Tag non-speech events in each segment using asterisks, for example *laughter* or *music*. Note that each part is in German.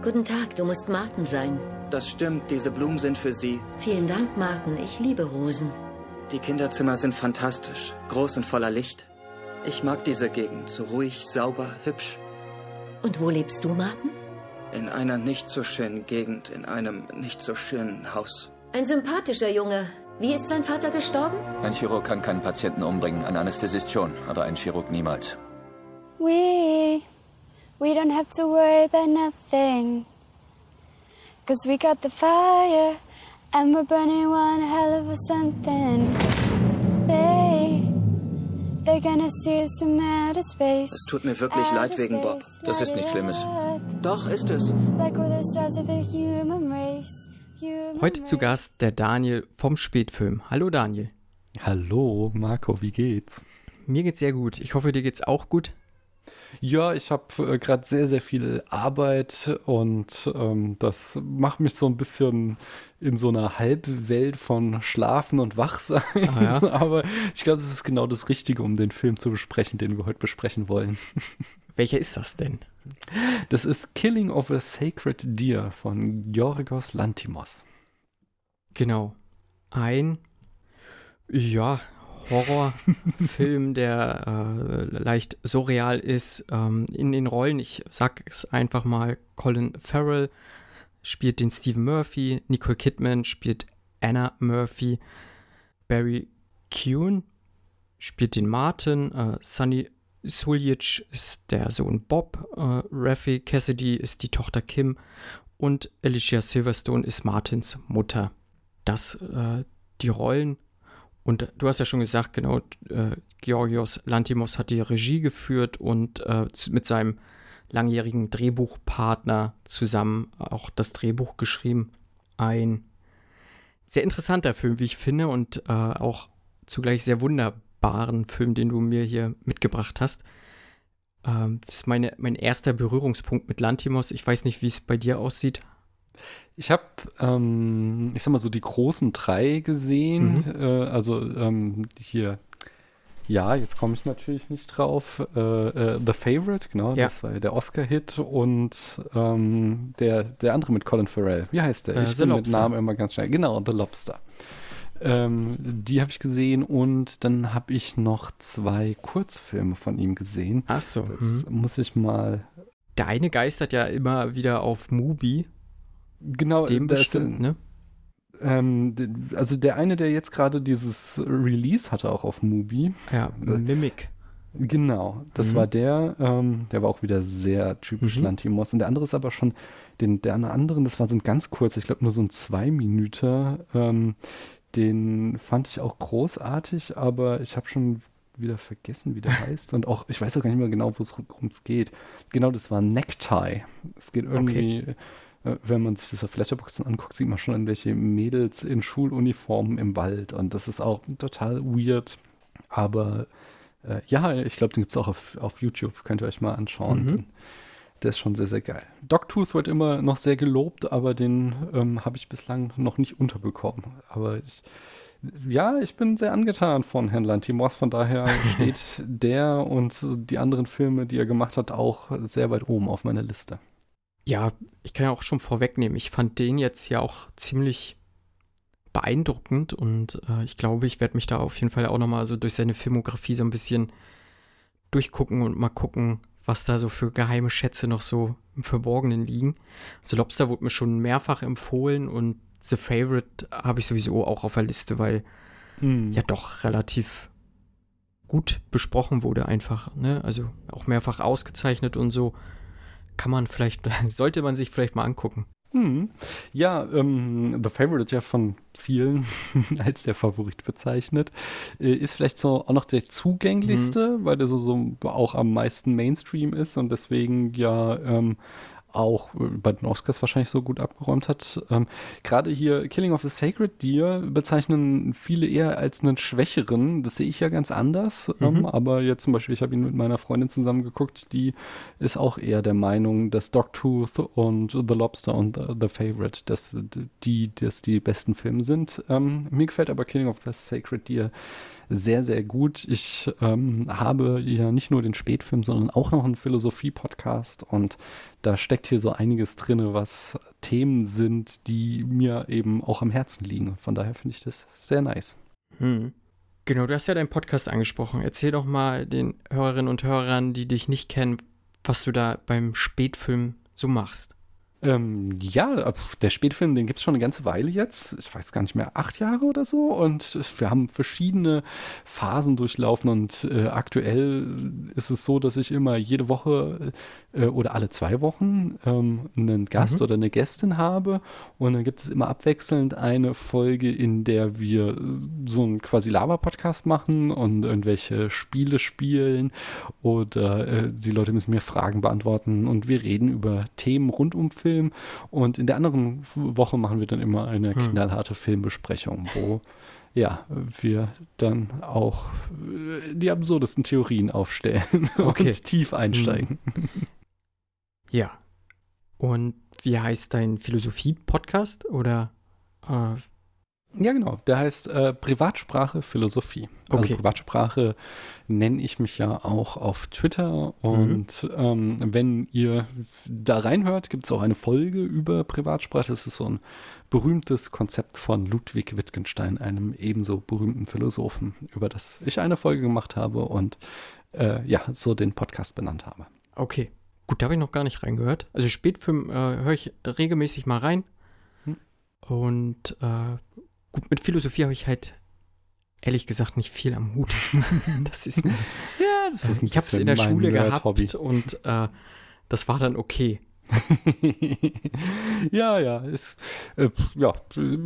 Guten Tag, du musst Martin sein. Das stimmt, diese Blumen sind für Sie. Vielen Dank, Martin. Ich liebe Rosen. Die Kinderzimmer sind fantastisch, groß und voller Licht. Ich mag diese Gegend, so ruhig, sauber, hübsch. Und wo lebst du, Martin? In einer nicht so schönen Gegend, in einem nicht so schönen Haus. Ein sympathischer Junge. Wie ist sein Vater gestorben? Ein Chirurg kann keinen Patienten umbringen, ein Anästhesist schon, aber ein Chirurg niemals. We, we don't have to worry about nothing. Cause we got the fire and we're burning one hell of a something. They, they're gonna see us from outer space. Es tut mir wirklich leid wegen Bob. Das ist nichts Schlimmes. Doch, ist es. Like we're the stars of the human race. Human Heute zu. Gast der Daniel vom Spätfilm. Hallo Daniel. Hallo, Marco, wie geht's? Mir geht's sehr gut. Ich hoffe, dir geht's auch gut. Ja, ich habe äh, gerade sehr, sehr viel Arbeit und ähm, das macht mich so ein bisschen in so einer Halbwelt von Schlafen und Wachsein. Ah, ja? *laughs* Aber ich glaube, es ist genau das Richtige, um den Film zu besprechen, den wir heute besprechen wollen. *laughs* Welcher ist das denn? Das ist Killing of a Sacred Deer von Yorgos Lantimos. Genau. Ein, ja, Horrorfilm, *laughs* der äh, leicht surreal ist. Ähm, in den Rollen, ich sag es einfach mal, Colin Farrell spielt den Stephen Murphy, Nicole Kidman spielt Anna Murphy, Barry Kuhn spielt den Martin, äh, Sunny Suljic ist der Sohn Bob, äh, Raffi Cassidy ist die Tochter Kim und Alicia Silverstone ist Martins Mutter. Das äh, die Rollen. Und du hast ja schon gesagt, genau, äh, Georgios Lantimos hat die Regie geführt und äh, mit seinem langjährigen Drehbuchpartner zusammen auch das Drehbuch geschrieben. Ein sehr interessanter Film, wie ich finde, und äh, auch zugleich sehr wunderbaren Film, den du mir hier mitgebracht hast. Ähm, das ist meine, mein erster Berührungspunkt mit Lantimos. Ich weiß nicht, wie es bei dir aussieht. Ich habe, ähm, ich sag mal so, die großen drei gesehen. Mhm. Äh, also ähm, hier, ja, jetzt komme ich natürlich nicht drauf. Äh, äh, The Favorite, genau, Ja. das war ja der Oscar-Hit. Und ähm, der, der andere mit Colin Farrell, wie heißt der? Äh, ich bin mit. Namen immer ganz schnell. Genau, The Lobster. Ähm, die habe ich gesehen und dann habe ich noch zwei Kurzfilme von ihm gesehen. Ach so. Jetzt Mhm. muss ich mal. Der eine geistert ja immer wieder auf Mubi. Genau, Dem das- bestimmt, ne? Ähm, also der eine, der jetzt gerade dieses Release hatte, auch auf Mubi. Ja, Mimic. Genau, das Mhm. war der. Ähm, der war auch wieder sehr typisch Mhm. Lantimos. Und der andere ist aber schon, den, der anderen, das war so ein ganz kurzer, ich glaube nur so ein zwei Minuten. Ähm, den fand ich auch großartig, aber ich habe schon wieder vergessen, wie der *laughs* heißt. Und auch, ich weiß auch gar nicht mehr genau, worum es geht. Genau, das war Necktie. Es geht irgendwie, äh, wenn man sich das auf Letterboxd anguckt, sieht man schon irgendwelche Mädels in Schuluniformen im Wald. Und das ist auch total weird. Aber äh, ja, ich glaube, den gibt es auch auf, auf YouTube. Könnt ihr euch mal anschauen. Mhm. Der ist schon sehr, sehr geil. Dogtooth wird immer noch sehr gelobt, aber den ähm, habe ich bislang noch nicht unterbekommen. Aber ich, ja, ich bin sehr angetan von Herrn Lantimos. Von daher *laughs* steht der und die anderen Filme, die er gemacht hat, auch sehr weit oben auf meiner Liste. Ja, ich kann ja auch schon vorwegnehmen, ich fand den jetzt ja auch ziemlich beeindruckend und äh, ich glaube, ich werde mich da auf jeden Fall auch nochmal so durch seine Filmografie so ein bisschen durchgucken und mal gucken, was da so für geheime Schätze noch so im Verborgenen liegen. The Lobster wurde mir schon mehrfach empfohlen und The Favorite habe ich sowieso auch auf der Liste, weil ja doch relativ gut besprochen wurde einfach, ne? Also auch mehrfach ausgezeichnet und so. Kann man vielleicht, *laughs* sollte man sich vielleicht mal angucken. Hm. Ja, ähm, The Favorite ja von vielen *laughs* als der Favorit bezeichnet. Äh, ist vielleicht so auch noch der zugänglichste, weil der so, so auch am meisten Mainstream ist und deswegen ja ähm, auch äh, bei den Oscars wahrscheinlich so gut abgeräumt hat. Ähm, Gerade hier Killing of the Sacred Deer bezeichnen viele eher als einen schwächeren. Das sehe ich ja ganz anders. Ähm, Mhm. aber jetzt zum Beispiel, ich habe ihn mit meiner Freundin zusammen geguckt, die ist auch eher der Meinung, dass Dogtooth und The Lobster und The, the Favorite, dass die, dass die besten Filme sind. Ähm, mir gefällt aber Killing of the Sacred Deer sehr, sehr gut. Ich ähm, habe ja nicht nur den Spätfilm, sondern auch noch einen Philosophie-Podcast und da steckt hier so einiges drin, was Themen sind, die mir eben auch am Herzen liegen. Von daher finde ich das sehr nice. Hm. Genau, du hast ja deinen Podcast angesprochen. Erzähl doch mal den Hörerinnen und Hörern, die dich nicht kennen, was du da beim Spätfilm so machst. Ähm, ja, der Spätfilm, den gibt es schon eine ganze Weile jetzt. Ich weiß gar nicht mehr, acht Jahre oder so. Und wir haben verschiedene Phasen durchlaufen. Und äh, aktuell ist es so, dass ich immer jede Woche äh, oder alle zwei Wochen ähm, einen Gast mhm. oder eine Gästin habe. Und dann gibt es immer abwechselnd eine Folge, in der wir so einen quasi Lava-Podcast machen und irgendwelche Spiele spielen. Oder äh, die Leute müssen mir Fragen beantworten. Und wir reden über Themen rund um Film Film. Und in der anderen Woche machen wir dann immer eine hm. knallharte Filmbesprechung, wo ja, wir dann auch äh, die absurdesten Theorien aufstellen *laughs* okay. und tief einsteigen. Hm. *laughs* Ja. Und wie heißt dein Philosophie-Podcast? Oder äh, ja, genau. Der heißt äh, Privatsprache Philosophie. Also okay. Privatsprache nenne ich mich ja auch auf Twitter. Und mhm. ähm, wenn ihr da reinhört, gibt es auch eine Folge über Privatsprache. Das ist so ein berühmtes Konzept von Ludwig Wittgenstein, einem ebenso berühmten Philosophen, über das ich eine Folge gemacht habe und äh, ja, so den Podcast benannt habe. Okay. Gut, da habe ich noch gar nicht reingehört. Also Spätfilm äh, höre ich regelmäßig mal rein. Hm. Und äh, Gut, mit Philosophie habe ich halt ehrlich gesagt nicht viel am Hut. *laughs* das ist ja, das ist ich habe es in der Schule gehabt Hobby. und äh, das war dann okay. *laughs* ja, ja, ist, äh, ja,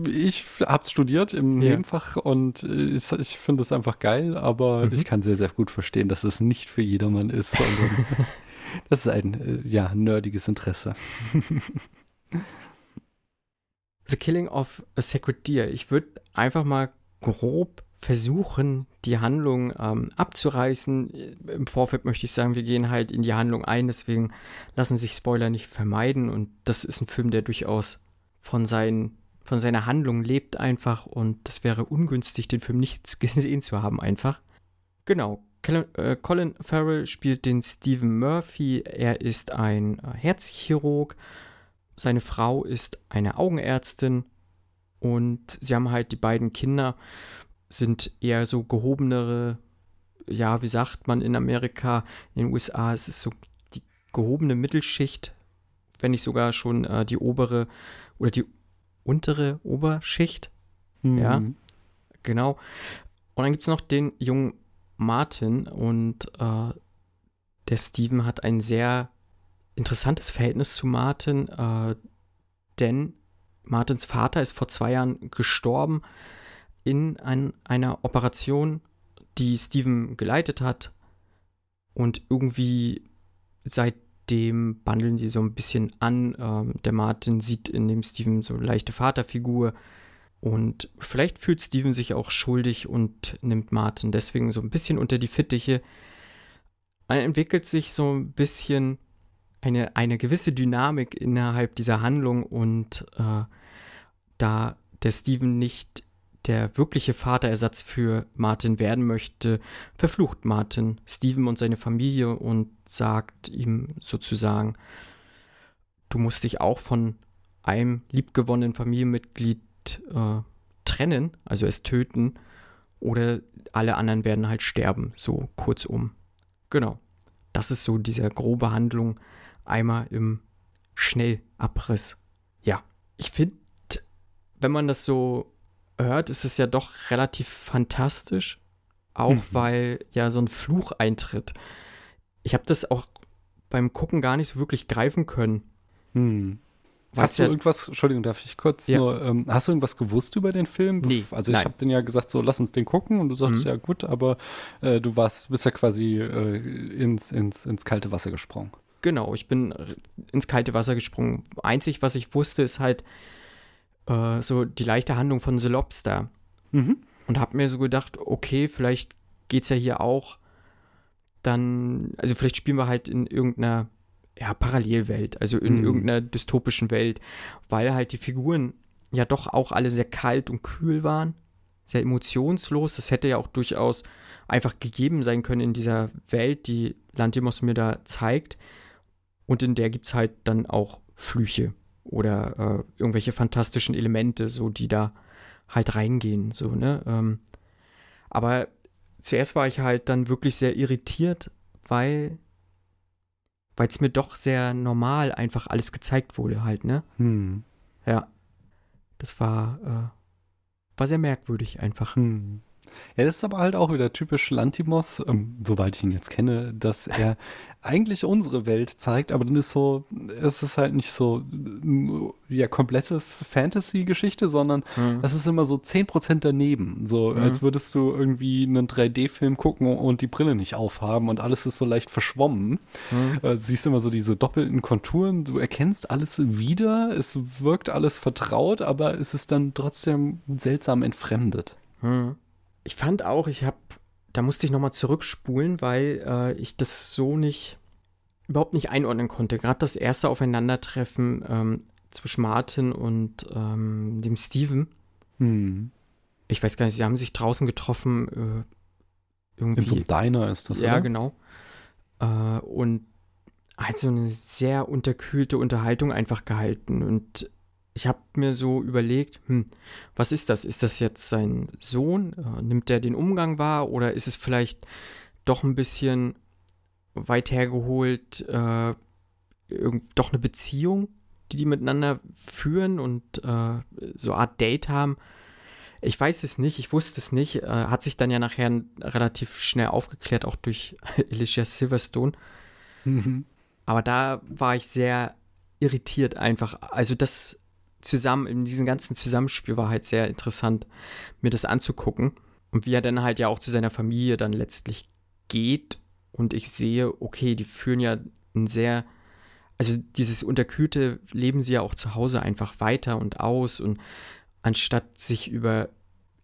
ich habe es studiert im ja. Nebenfach und äh, ich, ich finde es einfach geil, aber mhm. ich kann sehr, sehr gut verstehen, dass es nicht für jedermann ist, sondern *laughs* das ist ein, äh, ja, nerdiges Interesse. The Killing of a Sacred Deer. Ich würde einfach mal grob versuchen, die Handlung ähm, abzureißen. Im Vorfeld möchte ich sagen, wir gehen halt in die Handlung ein, deswegen lassen sich Spoiler nicht vermeiden. Und das ist ein Film, der durchaus von, seinen, von seiner Handlung lebt einfach. Und das wäre ungünstig, den Film nicht *laughs* gesehen zu haben einfach. Genau. Äh, Colin Farrell spielt den Stephen Murphy. Er ist ein äh, Herzchirurg seine Frau ist eine Augenärztin und sie haben halt die beiden Kinder, sind eher so gehobenere, ja, wie sagt man in Amerika, in den USA, es ist so die gehobene Mittelschicht, wenn nicht sogar schon äh, die obere oder die untere Oberschicht. Mhm. Ja, genau. Und dann gibt es noch den jungen Martin und äh, der Steven hat ein sehr interessantes Verhältnis zu Martin, äh, denn Martins Vater ist vor zwei Jahren gestorben in ein, einer Operation, die Steven geleitet hat. Und irgendwie seitdem bandeln sie so ein bisschen an. Ähm, der Martin sieht in dem Steven so leichte Vaterfigur. Und vielleicht fühlt Steven sich auch schuldig und nimmt Martin deswegen so ein bisschen unter die Fittiche. Er entwickelt sich so ein bisschen eine, eine gewisse Dynamik innerhalb dieser Handlung und äh, da der Steven nicht der wirkliche Vaterersatz für Martin werden möchte, verflucht Martin Steven und seine Familie und sagt ihm sozusagen, du musst dich auch von einem liebgewonnenen Familienmitglied äh, trennen, also es töten, oder alle anderen werden halt sterben, so kurzum. Genau. Das ist so diese grobe Handlung einmal im Schnellabriss. Ja, ich finde, wenn man das so hört, ist es ja doch relativ fantastisch, auch mhm. weil ja so ein Fluch eintritt. Ich habe das auch beim Gucken gar nicht so wirklich greifen können. Hm. Hast du ja, irgendwas, Entschuldigung, darf ich kurz ja. nur, ähm, hast du irgendwas gewusst über den Film? Nee, also ich habe den ja gesagt, so lass uns den gucken und du sagst, mhm. ja gut, aber äh, du warst, bist ja quasi äh, ins, ins, ins kalte Wasser gesprungen. Genau, ich bin ins kalte Wasser gesprungen. Einzig, was ich wusste, ist halt äh, so die leichte Handlung von The Lobster. Mhm. Und habe mir so gedacht, okay, vielleicht geht es ja hier auch dann, also vielleicht spielen wir halt in irgendeiner ja, Parallelwelt, also in mhm. irgendeiner dystopischen Welt, weil halt die Figuren ja doch auch alle sehr kalt und kühl waren, sehr emotionslos. Das hätte ja auch durchaus einfach gegeben sein können in dieser Welt, die Lantimos mir da zeigt. Und in der gibt es halt dann auch Flüche oder äh, irgendwelche fantastischen Elemente, so die da halt reingehen, so, ne? Ähm, aber zuerst war ich halt dann wirklich sehr irritiert, weil weil es mir doch sehr normal einfach alles gezeigt wurde halt, ne? Hm. Ja. Das war, äh, war sehr merkwürdig einfach. Hm. Ja, das ist aber halt auch wieder typisch Lantimos, ähm, soweit ich ihn jetzt kenne, dass er *laughs* eigentlich unsere Welt zeigt, aber dann ist so, es ist halt nicht so ja komplettes Fantasy-Geschichte, sondern Mhm. es ist immer so 10% daneben. So, Mhm. als würdest du irgendwie einen 3D-Film gucken und die Brille nicht aufhaben und alles ist so leicht verschwommen. Mhm. Äh, siehst immer so diese doppelten Konturen, du erkennst alles wieder, es wirkt alles vertraut, aber es ist dann trotzdem seltsam entfremdet. Hm. Ich fand auch, ich habe, da musste ich nochmal zurückspulen, weil äh, ich das so nicht, überhaupt nicht einordnen konnte. Gerade das erste Aufeinandertreffen ähm, zwischen Martin und ähm, dem Steven. Hm. Ich weiß gar nicht, sie haben sich draußen getroffen. Äh, irgendwie. In so einem Diner ist das, ja, oder? genau. Äh, und halt so eine sehr unterkühlte Unterhaltung einfach gehalten. Und ich habe mir so überlegt, hm, was ist das? Ist das jetzt sein Sohn? Äh, nimmt der den Umgang wahr? Oder ist es vielleicht doch ein bisschen weit hergeholt, äh, doch eine Beziehung, die die miteinander führen und äh, so eine Art Date haben? Ich weiß es nicht, ich wusste es nicht. Äh, hat sich dann ja nachher relativ schnell aufgeklärt, auch durch *laughs* Alicia Silverstone. Mhm. Aber da war ich sehr irritiert einfach. Also das zusammen, in diesem ganzen Zusammenspiel war halt sehr interessant, mir das anzugucken. Und wie er dann halt ja auch zu seiner Familie dann letztlich geht. Und ich sehe, okay, die führen ja ein sehr, also dieses Unterkühlte leben sie ja auch zu Hause einfach weiter und aus. Und anstatt sich über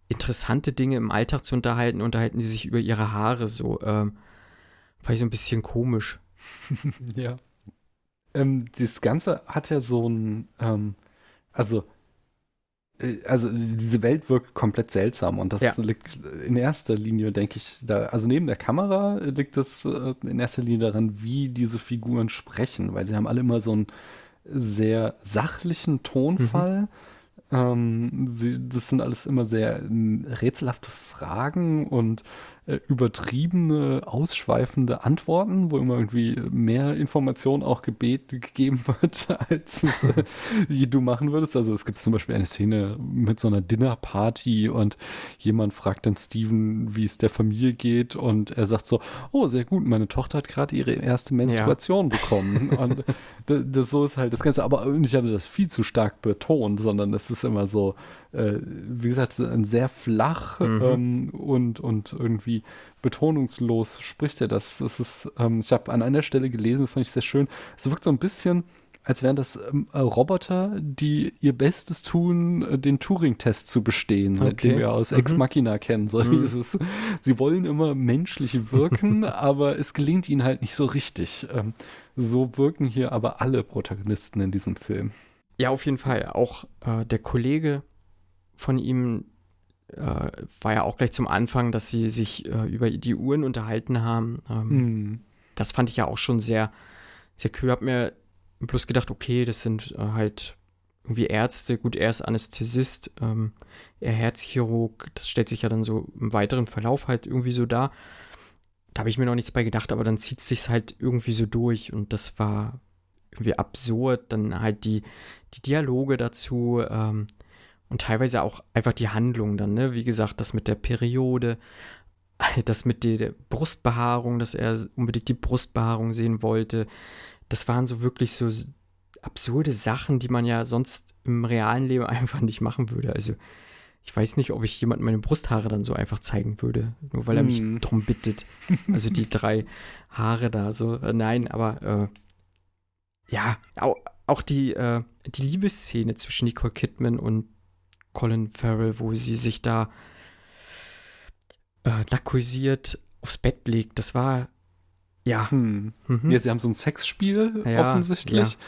interessante Dinge im Alltag zu unterhalten, unterhalten sie sich über ihre Haare so. Ähm, fand ich so ein bisschen komisch. *laughs* Ja. Ähm, das Ganze hat ja so ein, ähm, also, äh, also diese Welt wirkt komplett seltsam und das Ja. liegt in erster Linie, denke ich, da, also neben der Kamera liegt das äh, in erster Linie daran, wie diese Figuren sprechen, weil sie haben alle immer so einen sehr sachlichen Tonfall. Ähm, sie, das sind alles immer sehr ähm, rätselhafte Fragen und übertriebene, ausschweifende Antworten, wo immer irgendwie mehr Information auch gebet, gegeben wird, *laughs* als es, äh, du machen würdest. Also es gibt zum Beispiel eine Szene mit so einer Dinnerparty und jemand fragt dann Steven, wie es der Familie geht und er sagt so, oh, sehr gut, meine Tochter hat gerade ihre erste Menstruation bekommen. Und *laughs* das, das, so ist halt das Ganze. Aber ich habe das viel zu stark betont, sondern es ist immer so, äh, wie gesagt, sehr flach Mhm. ähm, und, und irgendwie betonungslos spricht er das. Es ist, ähm, ich habe an einer Stelle gelesen, das fand ich sehr schön. Es wirkt so ein bisschen, als wären das ähm, äh, Roboter, die ihr Bestes tun, äh, den Turing-Test zu bestehen, Okay. den wir aus Ex Mhm. Machina kennen. So Mhm. dieses, sie wollen immer menschlich wirken, *laughs* aber es gelingt ihnen halt nicht so richtig. Ähm, so wirken hier aber alle Protagonisten in diesem Film. Ja, auf jeden Fall. Auch äh, der Kollege von ihm äh, war ja auch gleich zum Anfang, dass sie sich äh, über die Uhren unterhalten haben. Ähm, Mhm. Das fand ich ja auch schon sehr, sehr cool. Hab mir bloß gedacht, okay, das sind äh, halt irgendwie Ärzte. Gut, er ist Anästhesist, ähm, er Herzchirurg. Das stellt sich ja dann so im weiteren Verlauf halt irgendwie so dar. Da habe ich mir noch nichts bei gedacht, aber dann zieht es sich halt irgendwie so durch und das war irgendwie absurd. Dann halt die, die Dialoge dazu ähm, und teilweise auch einfach die Handlung dann, ne? Wie gesagt, das mit der Periode, *laughs* das mit der Brustbehaarung, dass er unbedingt die Brustbehaarung sehen wollte. Das waren so wirklich so absurde Sachen, die man ja sonst im realen Leben *laughs* einfach nicht machen würde. Also ich weiß nicht, ob ich jemandem meine Brusthaare dann so einfach zeigen würde, nur weil er mich Hm. drum bittet. Also die *laughs* drei Haare da, so äh, nein, aber äh, ja, auch, auch die, äh, die Liebesszene zwischen Nicole Kidman und Colin Farrell, wo sie sich da äh, narkosiert aufs Bett legt, das war ja. Hm. Mhm. Ja, sie haben so ein Sexspiel Ja, offensichtlich. ja.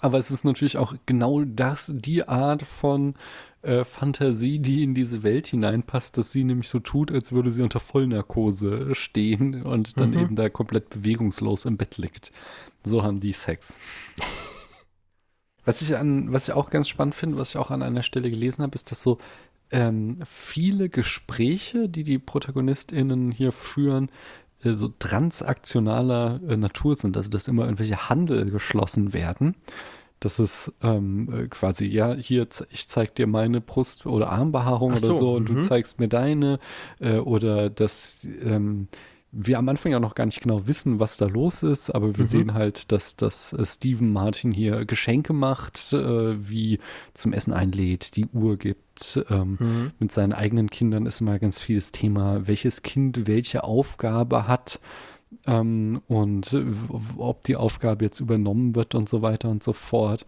Aber es ist natürlich auch genau das, die Art von äh, Fantasie, die in diese Welt hineinpasst, dass sie nämlich so tut, als würde sie unter Vollnarkose stehen und dann Mhm. eben da komplett bewegungslos im Bett liegt. So haben die Sex. *laughs* Was ich an, was ich auch ganz spannend finde, was ich auch an einer Stelle gelesen habe, ist, dass so ähm, viele Gespräche, die die ProtagonistInnen hier führen, äh, so transaktionaler äh, Natur sind, also dass immer irgendwelche Handel geschlossen werden. Das ist ähm, äh, quasi, ja, hier, ich zeig dir meine Brust- oder Armbehaarung Ach oder so, so und du mhm. zeigst mir deine äh, oder dass ähm, wir am Anfang ja noch gar nicht genau wissen, was da los ist, aber wir Mhm. sehen halt, dass, dass äh, Steven Martin hier Geschenke macht, äh, wie zum Essen einlädt, die Uhr gibt. Ähm, Mhm. Mit seinen eigenen Kindern ist immer ganz vieles Thema, welches Kind welche Aufgabe hat ähm, und äh, ob die Aufgabe jetzt übernommen wird und so weiter und so fort.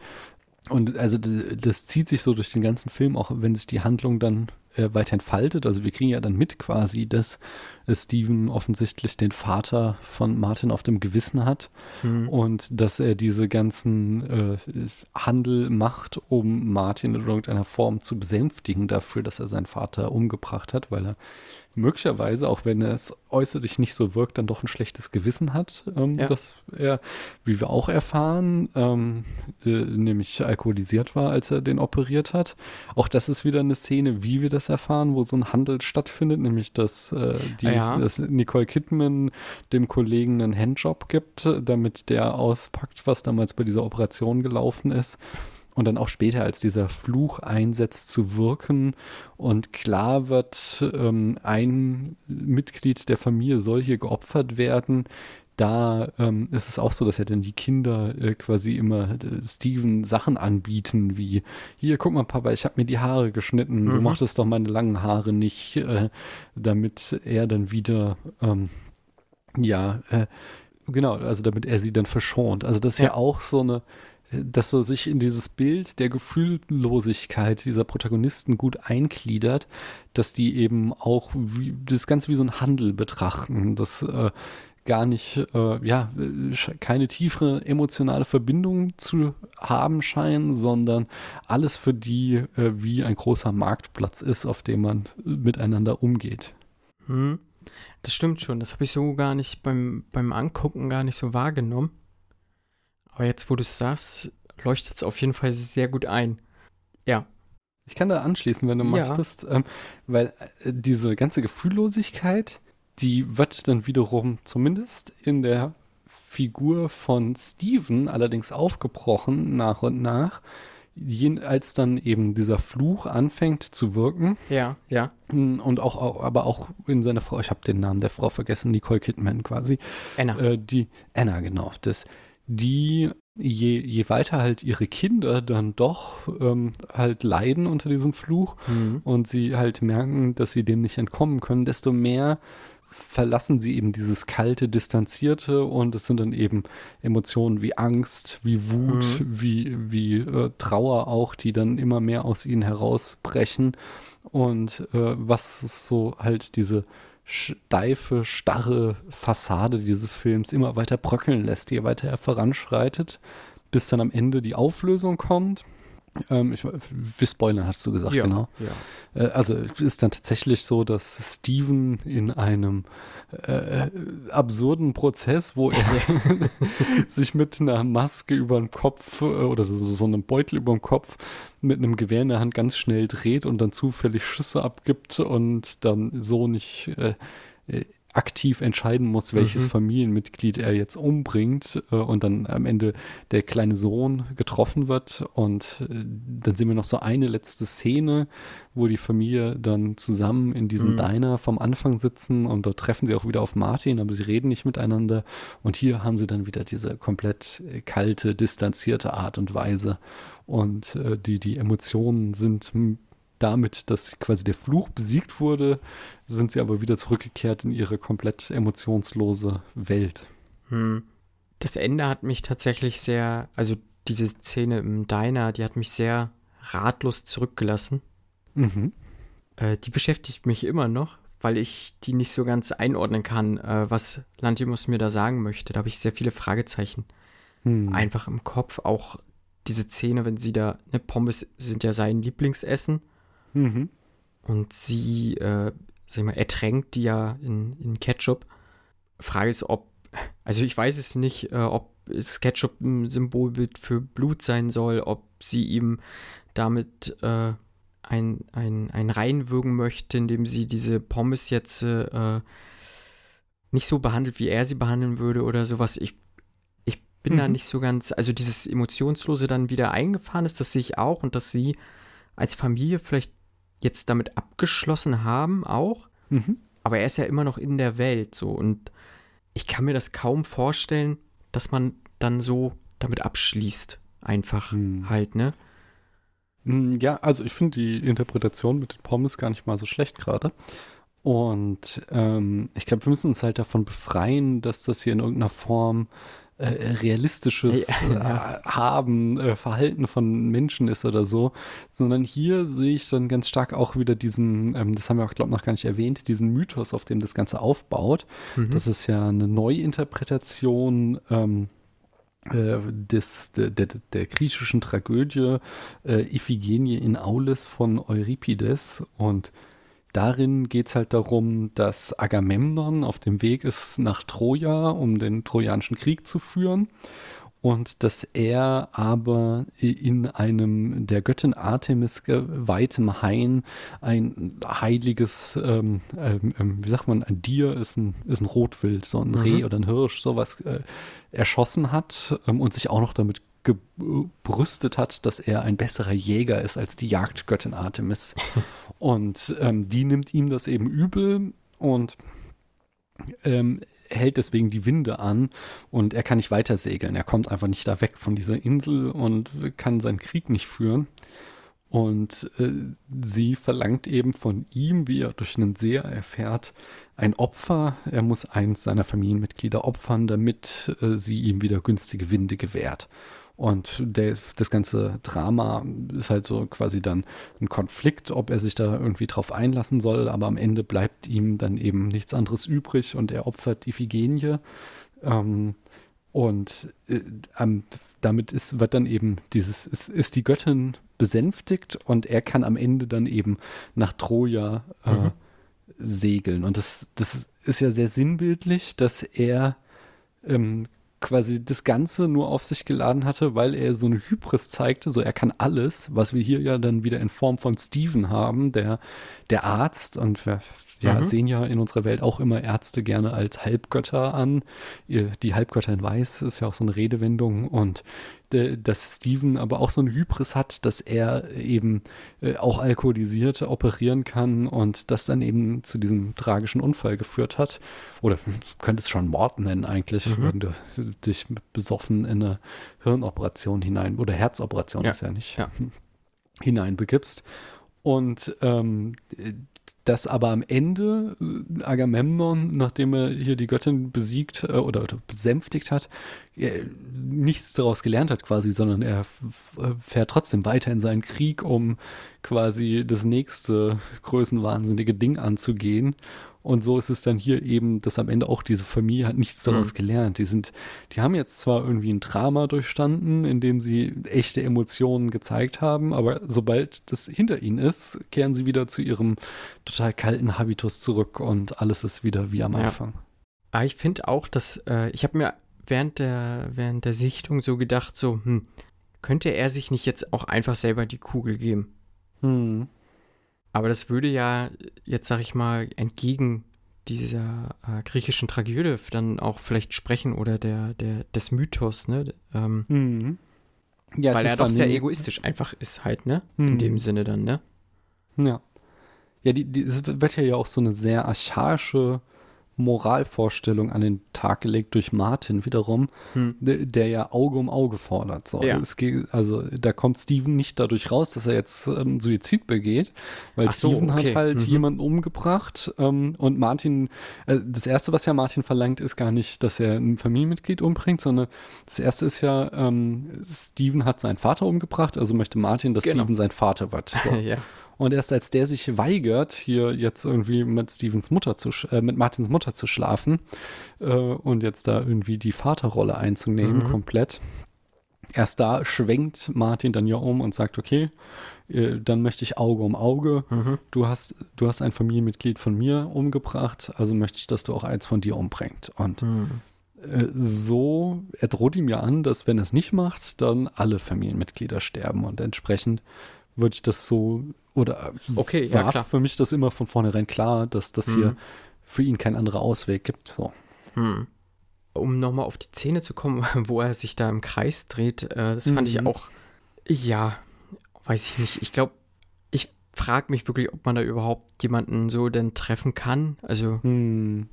Und also das zieht sich so durch den ganzen Film, auch wenn sich die Handlung dann äh, weiter entfaltet. Also wir kriegen ja dann mit quasi, dass äh, Steven offensichtlich den Vater von Martin auf dem Gewissen hat Mhm. und dass er diese ganzen äh, Handel macht, um Martin in irgendeiner Form zu besänftigen dafür, dass er seinen Vater umgebracht hat, weil er möglicherweise, auch wenn es äußerlich nicht so wirkt, dann doch ein schlechtes Gewissen hat, ähm, Ja. dass er, wie wir auch erfahren, ähm, äh, nämlich alkoholisiert war, als er den operiert hat. Auch das ist wieder eine Szene, wie wir das erfahren, wo so ein Handel stattfindet, nämlich dass, äh, die, Ja. dass Nicole Kidman dem Kollegen einen Handjob gibt, damit der auspackt, was damals bei dieser Operation gelaufen ist. Und dann auch später, als dieser Fluch einsetzt, zu wirken und klar wird, ähm, ein Mitglied der Familie soll hier geopfert werden. Da ähm, ist es auch so, dass ja dann die Kinder äh, quasi immer äh, Steven Sachen anbieten, wie hier, guck mal, Papa, ich habe mir die Haare geschnitten, du Mhm. mochtest doch meine langen Haare nicht, äh, damit er dann wieder, ähm, ja, äh, genau, also damit er sie dann verschont. Also das ist ja, Ja. auch so eine, dass so sich in dieses Bild der Gefühllosigkeit dieser Protagonisten gut eingliedert, dass die eben auch wie, das Ganze wie so ein Handel betrachten, das äh, gar nicht, äh, ja, keine tiefere emotionale Verbindung zu haben scheinen, sondern alles für die äh, wie ein großer Marktplatz ist, auf dem man äh, miteinander umgeht. Mhm. Das stimmt schon. Das habe ich so gar nicht beim, beim Angucken gar nicht so wahrgenommen. Aber jetzt, wo du es sagst, leuchtet es auf jeden Fall sehr gut ein. Ja. Ich kann da anschließen, wenn du Ja. möchtest, ähm, weil äh, diese ganze Gefühllosigkeit, die wird dann wiederum zumindest in der Figur von Steven allerdings aufgebrochen nach und nach, als dann eben dieser Fluch anfängt zu wirken Ja, ja. Mm, und auch, auch aber auch in seiner Frau, ich habe den Namen der Frau vergessen, Nicole Kidman quasi, Anna. äh, die Anna, genau, das, die je, je weiter halt ihre Kinder dann doch ähm, halt leiden unter diesem Fluch Mhm. und sie halt merken, dass sie dem nicht entkommen können, desto mehr verlassen sie eben dieses kalte, distanzierte und es sind dann eben Emotionen wie Angst, wie Wut, wie, wie äh, Trauer auch, die dann immer mehr aus ihnen herausbrechen und äh, was so halt diese steife, starre Fassade dieses Films immer weiter bröckeln lässt, je weiter er voranschreitet, bis dann am Ende die Auflösung kommt. Ähm, ich, wir spoilern, hast du gesagt, ja, genau. Ja. Äh, Also ist dann tatsächlich so, dass Steven in einem äh, absurden Prozess, wo er *laughs* *laughs* sich mit einer Maske über den Kopf äh, oder so, so einem Beutel über dem Kopf mit einem Gewehr in der Hand ganz schnell dreht und dann zufällig Schüsse abgibt und dann so nicht äh, äh, aktiv entscheiden muss, welches Mhm. Familienmitglied er jetzt umbringt äh, und dann am Ende der kleine Sohn getroffen wird und äh, dann sehen wir noch so eine letzte Szene, wo die Familie dann zusammen in diesem Mhm. Diner vom Anfang sitzen und dort treffen sie auch wieder auf Martin, aber sie reden nicht miteinander und hier haben sie dann wieder diese komplett kalte, distanzierte Art und Weise und äh, die, die Emotionen sind damit, dass quasi der Fluch besiegt wurde, sind sie aber wieder zurückgekehrt in ihre komplett emotionslose Welt. Hm. Das Ende hat mich tatsächlich sehr, also diese Szene im Diner, die hat mich sehr ratlos zurückgelassen. Mhm. Äh, die beschäftigt mich immer noch, weil ich die nicht so ganz einordnen kann, äh, was Lantimos mir da sagen möchte. Da habe ich sehr viele Fragezeichen Hm. einfach im Kopf. Auch diese Szene, wenn sie da, ne, Pommes sind ja sein Lieblingsessen Mhm. Und sie, äh, sag ich mal, ertränkt die ja in, in Ketchup. Frage ist, ob, also ich weiß es nicht, äh, ob das Ketchup ein Symbolbild für Blut sein soll, ob sie ihm damit äh, ein, ein, ein reinwürgen möchte, indem sie diese Pommes jetzt äh, nicht so behandelt, wie er sie behandeln würde oder sowas. Ich, ich bin Mhm. da nicht so ganz, also dieses Emotionslose dann wieder eingefahren ist, das sehe ich auch und dass sie als Familie vielleicht jetzt damit abgeschlossen haben auch, Mhm. aber er ist ja immer noch in der Welt so und ich kann mir das kaum vorstellen, dass man dann so damit abschließt. Einfach Hm. halt, ne? Mm, Ja, also ich finde die Interpretation mit den Pommes gar nicht mal so schlecht gerade. Und ähm, ich glaube, wir müssen uns halt davon befreien, dass das hier in irgendeiner Form äh, realistisches Ja, äh, Haben, äh, Verhalten von Menschen ist oder so, sondern hier sehe ich dann ganz stark auch wieder diesen, ähm, das haben wir auch, glaube ich, noch gar nicht erwähnt, diesen Mythos, auf dem das Ganze aufbaut. Mhm. Das ist ja eine Neuinterpretation ähm, äh, des, der, der, der griechischen Tragödie Iphigenie in Aulis von Euripides. Und darin geht es halt darum, dass Agamemnon auf dem Weg ist nach Troja, um den Trojanischen Krieg zu führen. Und dass er aber in einem der Göttin Artemis geweihtem Hain ein heiliges, ähm, ähm, ähm, wie sagt man, ein Tier ist ein, ist ein Rotwild, so ein Reh oder ein Hirsch, sowas äh, erschossen hat ähm, und sich auch noch damit gebrüstet hat, dass er ein besserer Jäger ist als die Jagdgöttin Artemis. *laughs* und ähm, die nimmt ihm das eben übel und ähm, hält deswegen die Winde an und er kann nicht weiter segeln. Er kommt einfach nicht da weg von dieser Insel und kann seinen Krieg nicht führen. Und äh, sie verlangt eben von ihm, wie er durch einen Seher erfährt, ein Opfer. Er muss eins seiner Familienmitglieder opfern, damit äh, sie ihm wieder günstige Winde gewährt. Und der, das ganze Drama ist halt so quasi dann ein Konflikt, ob er sich da irgendwie drauf einlassen soll, aber am Ende bleibt ihm dann eben nichts anderes übrig und er opfert Iphigenie. Ähm, und äh, ähm, damit ist, wird dann eben dieses, ist, ist die Göttin besänftigt und er kann am Ende dann eben nach Troja äh, Mhm. segeln. Und das, das ist ja sehr sinnbildlich, dass er ähm, quasi das Ganze nur auf sich geladen hatte, weil er so eine Hybris zeigte, so er kann alles, was wir hier ja dann wieder in Form von Steven haben, der, der Arzt und wir ja, Mhm. sehen ja in unserer Welt auch immer Ärzte gerne als Halbgötter an. Die Halbgötter in Weiß ist ja auch so eine Redewendung und dass Steven aber auch so eine Hybris hat, dass er eben äh, auch alkoholisiert operieren kann und das dann eben zu diesem tragischen Unfall geführt hat. Oder *laughs* könnte es schon Mord nennen eigentlich, Mhm. wenn du dich besoffen in eine Hirnoperation hinein oder Herzoperation Ja, ist ja nicht ja. *laughs* hineinbegibst. Und ähm, dass aber am Ende äh, Agamemnon, nachdem er hier die Göttin besiegt äh, oder, oder besänftigt hat, äh, nichts daraus gelernt hat quasi, sondern er fährt trotzdem weiter in seinen Krieg, um quasi das nächste größenwahnsinnige Ding anzugehen. Und so ist es dann hier eben, dass am Ende auch diese Familie hat nichts daraus Mhm. gelernt. Die sind, die haben jetzt zwar irgendwie ein Drama durchstanden, in dem sie echte Emotionen gezeigt haben, aber sobald das hinter ihnen ist, kehren sie wieder zu ihrem total kalten Habitus zurück und alles ist wieder wie am Ja. Anfang. Aber ich finde auch, dass, äh, ich habe mir während der, während der Sichtung so gedacht, so, hm, könnte er sich nicht jetzt auch einfach selber die Kugel geben? Hm. Aber das würde ja jetzt, sag ich mal, entgegen dieser äh, griechischen Tragödie dann auch vielleicht sprechen oder der, der, des Mythos, ne? Ähm, Hm. Ja, weil es er doch sehr egoistisch einfach ist halt, ne? Hm. In dem Sinne dann, ne? Ja. Ja, die, die, es wird ja auch so eine sehr archaische Moralvorstellung an den Tag gelegt durch Martin wiederum, Hm. der, der ja Auge um Auge fordert. So. Ja. Es geht, also da kommt Steven nicht dadurch raus, dass er jetzt ähm, Suizid begeht, weil Ach so, Steven okay. hat halt Mhm. jemanden umgebracht ähm, und Martin, äh, das Erste, was ja Martin verlangt, ist gar nicht, dass er ein Familienmitglied umbringt, sondern das Erste ist ja, ähm, Steven hat seinen Vater umgebracht, also möchte Martin, dass Genau. Steven sein Vater wird. *laughs* So. ja. Und erst als der sich weigert, hier jetzt irgendwie mit Stevens Mutter zu, sch- äh, mit Martins Mutter zu schlafen äh, und jetzt da irgendwie die Vaterrolle einzunehmen, Mhm. komplett, erst da schwenkt Martin dann ja um und sagt, okay, äh, dann möchte ich Auge um Auge. Mhm. Du hast, du hast ein Familienmitglied von mir umgebracht, also möchte ich, dass du auch eins von dir umbringst. Und Mhm. äh, so, er droht ihm ja an, dass wenn er es nicht macht, dann alle Familienmitglieder sterben. Und entsprechend würde ich das so, oder äh, Okay, ja, war klar. für mich das immer von vornherein klar, dass das Mhm. hier für ihn kein anderer Ausweg gibt. So. Hm. Um nochmal auf die Szene zu kommen, *laughs* wo er sich da im Kreis dreht, äh, das fand ich Mhm. auch, ja, weiß ich nicht. Ich glaube, ich frage mich wirklich, ob man da überhaupt jemanden so denn treffen kann. Also Hm.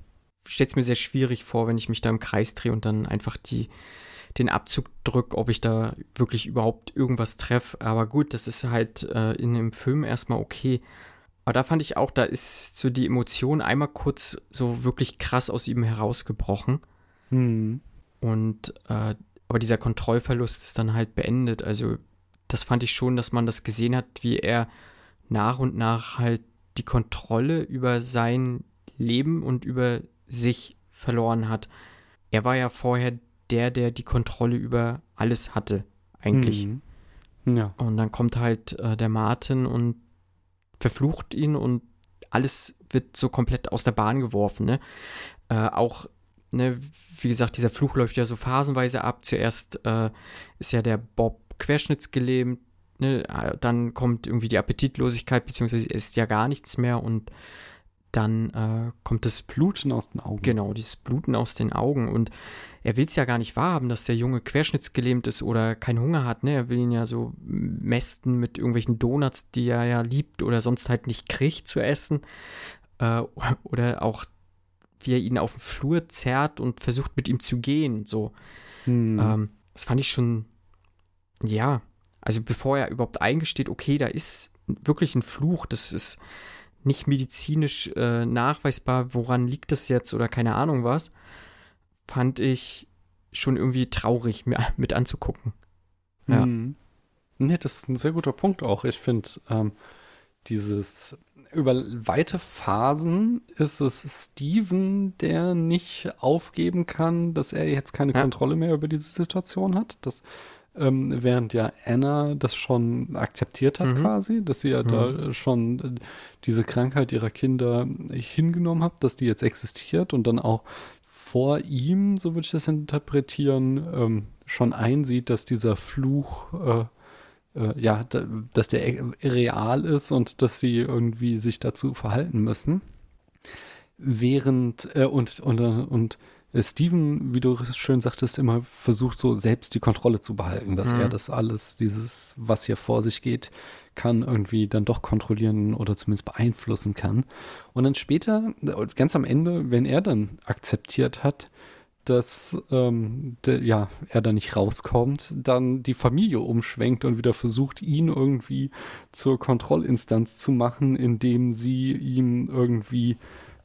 stellt es mir sehr schwierig vor, wenn ich mich da im Kreis drehe und dann einfach die, den Abzug drücke, ob ich da wirklich überhaupt irgendwas treffe. Aber gut, das ist halt äh, in dem Film erstmal okay. Aber da fand ich auch, da ist so die Emotion einmal kurz so wirklich krass aus ihm herausgebrochen. Hm. Und äh, aber dieser Kontrollverlust ist dann halt beendet. Also das fand ich schon, dass man das gesehen hat, wie er nach und nach halt die Kontrolle über sein Leben und über sich verloren hat. Er war ja vorher der, der die Kontrolle über alles hatte, eigentlich. Hm. Ja. Und dann kommt halt äh, der Martin und verflucht ihn und alles wird so komplett aus der Bahn geworfen. Ne? Äh, auch, ne, wie gesagt, dieser Fluch läuft ja so phasenweise ab. Zuerst äh, ist ja der Bob querschnittsgelähmt, ne? äh, dann kommt irgendwie die Appetitlosigkeit, beziehungsweise isst ja gar nichts mehr und dann äh, kommt das Bluten aus den Augen. Genau, dieses Bluten aus den Augen. Und er will es ja gar nicht wahrhaben, dass der Junge querschnittsgelähmt ist oder keinen Hunger hat. Ne? Er will ihn ja so mästen mit irgendwelchen Donuts, die er ja liebt oder sonst halt nicht kriegt zu essen. Äh, oder auch, wie er ihn auf den Flur zerrt und versucht mit ihm zu gehen. So. Hm. Ähm, das fand ich schon, ja, also bevor er überhaupt eingesteht, okay, da ist wirklich ein Fluch, das ist nicht medizinisch äh, nachweisbar, woran liegt das jetzt oder keine Ahnung was, fand ich schon irgendwie traurig mir *laughs* mit anzugucken. Ja. Hm. Nee, das ist ein sehr guter Punkt auch. Ich finde, ähm, dieses über weite Phasen ist es Steven, der nicht aufgeben kann, dass er jetzt keine Ja. Kontrolle mehr über diese Situation hat. Das, ähm, während ja Anna das schon akzeptiert hat Mhm. quasi, dass sie ja da schon äh, diese Krankheit ihrer Kinder hingenommen hat, dass die jetzt existiert und dann auch vor ihm, so würde ich das interpretieren, ähm, schon einsieht, dass dieser Fluch äh, äh, ja, da, dass der e- real ist und dass sie irgendwie sich dazu verhalten müssen. Während, äh, und, und, und Steven, wie du schön sagtest, immer versucht so selbst die Kontrolle zu behalten, dass Mhm. er das alles, dieses, was hier vor sich geht, kann irgendwie dann doch kontrollieren oder zumindest beeinflussen kann. Und dann später, äh, ganz am Ende, wenn er dann akzeptiert hat, dass ähm, de, ja, er da nicht rauskommt, dann die Familie umschwenkt und wieder versucht, ihn irgendwie zur Kontrollinstanz zu machen, indem sie ihm irgendwie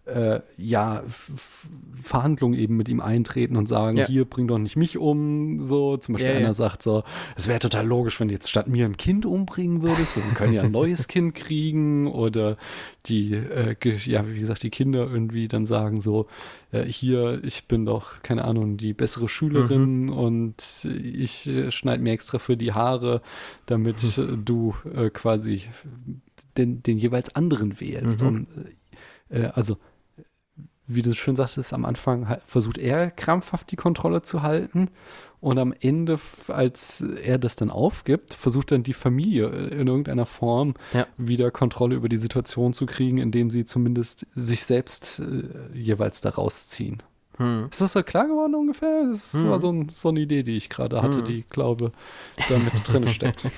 äh, ja, Verhandlungen eben mit ihm eintreten und sagen, Ja. hier, bring doch nicht mich um, so. Zum Beispiel Ja, ja. einer sagt so, es wäre total logisch, wenn du jetzt statt mir ein Kind umbringen würdest, wir können ja ein neues Kind kriegen oder die, äh, ja, wie gesagt, die Kinder irgendwie dann sagen so, äh, hier, ich bin doch, keine Ahnung, die bessere Schülerin und ich äh, schneide mir extra für die Haare, damit äh, du äh, quasi den, den jeweils anderen wählst. Mhm. Und, äh, also, wie du schön sagtest, am Anfang versucht er krampfhaft die Kontrolle zu halten und am Ende, als er das dann aufgibt, versucht dann die Familie äh, in irgendeiner Form Ja. wieder Kontrolle über die Situation zu kriegen, indem sie zumindest sich selbst äh, jeweils da rausziehen. Hm. Ist das so klar geworden ungefähr? Das Hm. war so, ein, so eine Idee, die ich gerade hatte, Hm. die, glaube da mit drin steckt. *laughs*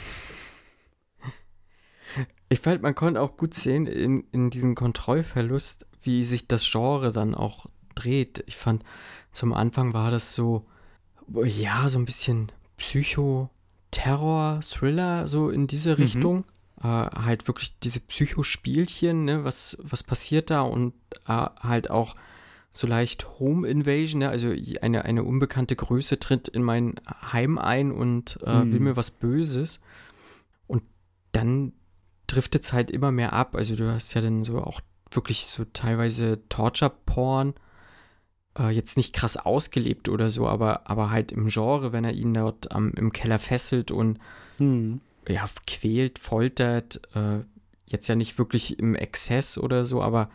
Ich fand, man konnte auch gut sehen in, in diesem Kontrollverlust, wie sich das Genre dann auch dreht. Ich fand, zum Anfang war das so, ja, so ein bisschen Psycho-Terror, Thriller, so in diese Richtung. Äh, halt wirklich diese Psychospielchen, ne, was, was passiert da und äh, halt auch so leicht Home Invasion, ne? also eine, eine unbekannte Größe tritt in mein Heim ein und äh, Mhm. will mir was Böses. Und dann driftet es halt immer mehr ab. Also du hast ja dann so auch wirklich so teilweise Torture-Porn, äh, jetzt nicht krass ausgelebt oder so, aber, aber halt im Genre, wenn er ihn dort ähm, im Keller fesselt und Hm. ja, quält, foltert, äh, jetzt ja nicht wirklich im Exzess oder so, aber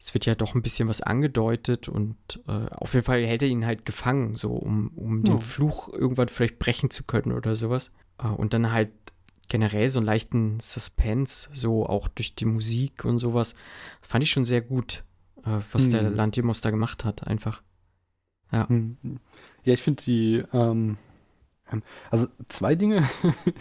es wird ja doch ein bisschen was angedeutet und äh, auf jeden Fall hält er ihn halt gefangen, so um, um Ja. den Fluch irgendwann vielleicht brechen zu können oder sowas. Äh, und dann halt generell so einen leichten Suspense, so auch durch die Musik und sowas, fand ich schon sehr gut, äh, was der Hm. Lantimos da gemacht hat, einfach. Hm. Ja, ich finde die, ähm, ähm, also zwei Dinge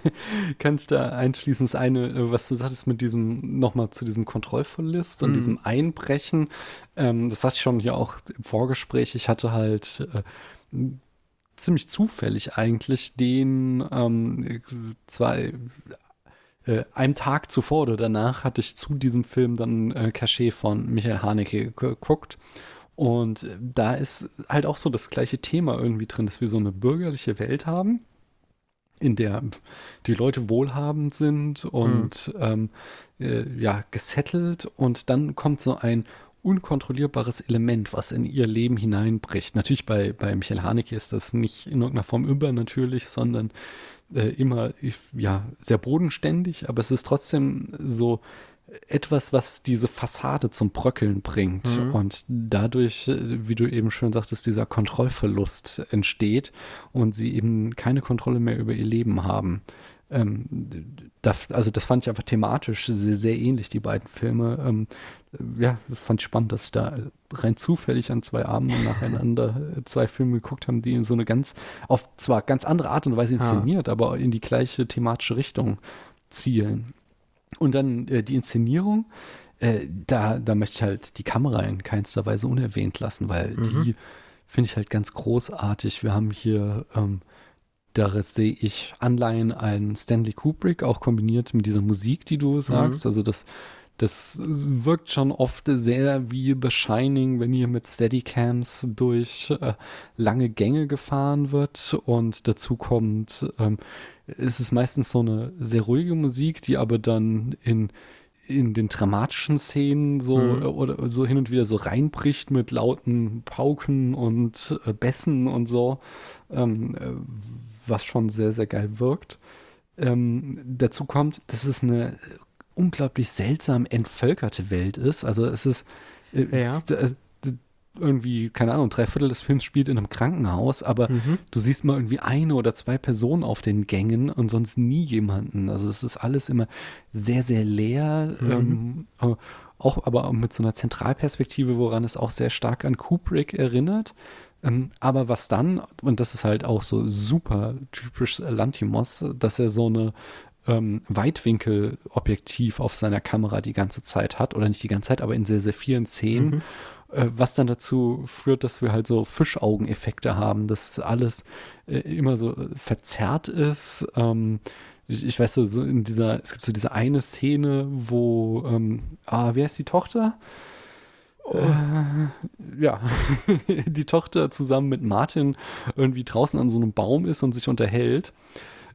*laughs* kann ich da einschließen. Das eine, äh, was du sagtest mit diesem, nochmal zu diesem Kontrollverlust und Mhm. diesem Einbrechen, ähm, das hatte ich schon hier auch im Vorgespräch. Ich hatte halt äh, ziemlich zufällig eigentlich den ähm, zwei äh, einem Tag zuvor oder danach hatte ich zu diesem Film dann äh, Cachet von Michael Haneke geguckt. Und da ist halt auch so das gleiche Thema irgendwie drin, dass wir so eine bürgerliche Welt haben, in der die Leute wohlhabend sind und ähm, äh, ja, gesettelt und dann kommt so ein unkontrollierbares Element, was in ihr Leben hineinbricht. Natürlich bei, bei Michael Haneke ist das nicht in irgendeiner Form übernatürlich, sondern äh, immer ja, sehr bodenständig, aber es ist trotzdem so etwas, was diese Fassade zum Bröckeln bringt Mhm. und dadurch, äh, wie du eben schon sagtest, dieser Kontrollverlust entsteht und sie eben keine Kontrolle mehr über ihr Leben haben. Ähm, da, also das fand ich einfach thematisch sehr, sehr ähnlich, die beiden Filme. Ähm, ja, fand ich spannend, dass ich da rein zufällig an zwei Abenden nacheinander äh, zwei Filme geguckt haben, die in so eine ganz, auf zwar ganz andere Art und Weise Ah. inszeniert, aber in die gleiche thematische Richtung zielen. Und dann äh, die Inszenierung, äh, da, da möchte ich halt die Kamera in keinster Weise unerwähnt lassen, weil Mhm. die finde ich halt ganz großartig. Wir haben hier, ähm, da sehe ich Anleihen an Stanley Kubrick, auch kombiniert mit dieser Musik, die du sagst. Also das, das wirkt schon oft sehr wie The Shining, wenn hier mit Steadycams durch äh, lange Gänge gefahren wird. Und dazu kommt, ähm, es ist meistens so eine sehr ruhige Musik, die aber dann in in den dramatischen Szenen so Mhm. äh, oder so hin und wieder so reinbricht mit lauten Pauken und äh, Bässen und so, ähm, äh, was schon sehr, sehr geil wirkt. Ähm, dazu kommt, dass es eine unglaublich seltsam entvölkerte Welt ist. Also es ist äh, Ja. äh, irgendwie, keine Ahnung, drei Viertel des Films spielt in einem Krankenhaus, aber Mhm. du siehst mal irgendwie eine oder zwei Personen auf den Gängen und sonst nie jemanden. Also es ist alles immer sehr, sehr leer. Ähm, äh, auch aber mit so einer Zentralperspektive, woran es auch sehr stark an Kubrick erinnert. Ähm, aber was dann, und das ist halt auch so super typisch Lantimos, dass er so eine ähm, Weitwinkelobjektiv auf seiner Kamera die ganze Zeit hat, oder nicht die ganze Zeit, aber in sehr, sehr vielen Szenen, Mhm. äh, was dann dazu führt, dass wir halt so Fischaugeneffekte haben, dass alles äh, immer so äh, verzerrt ist. Ähm, ich, ich weiß so, in dieser, es gibt so diese eine Szene, wo, ähm, ah, wer ist die Tochter? Äh, ja, *laughs* die Tochter zusammen mit Martin irgendwie draußen an so einem Baum ist und sich unterhält.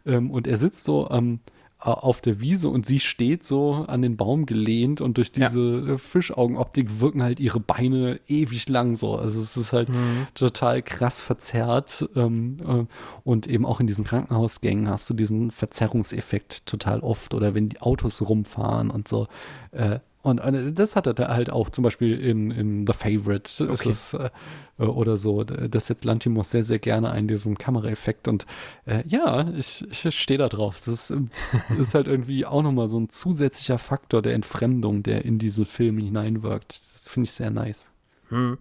Ähm, und er sitzt so ähm, a- auf der Wiese und sie steht so an den Baum gelehnt und durch Ja. diese äh, Fischaugenoptik wirken halt ihre Beine ewig lang so. Also es ist halt Mhm. total krass verzerrt. Ähm, äh, und eben auch in diesen Krankenhausgängen hast du diesen Verzerrungseffekt total oft oder wenn die Autos rumfahren und so. Äh, und äh, das hat er da halt auch zum Beispiel in, in The Favorite Okay. es, äh, äh, oder so. Das setzt Lantimos sehr, sehr gerne ein, diesen Kameraeffekt. Und äh, ja, ich, ich stehe da drauf. Das ist, *laughs* ist halt irgendwie auch nochmal so ein zusätzlicher Faktor der Entfremdung, der in diese Filme hineinwirkt. Das finde ich sehr nice. Hm.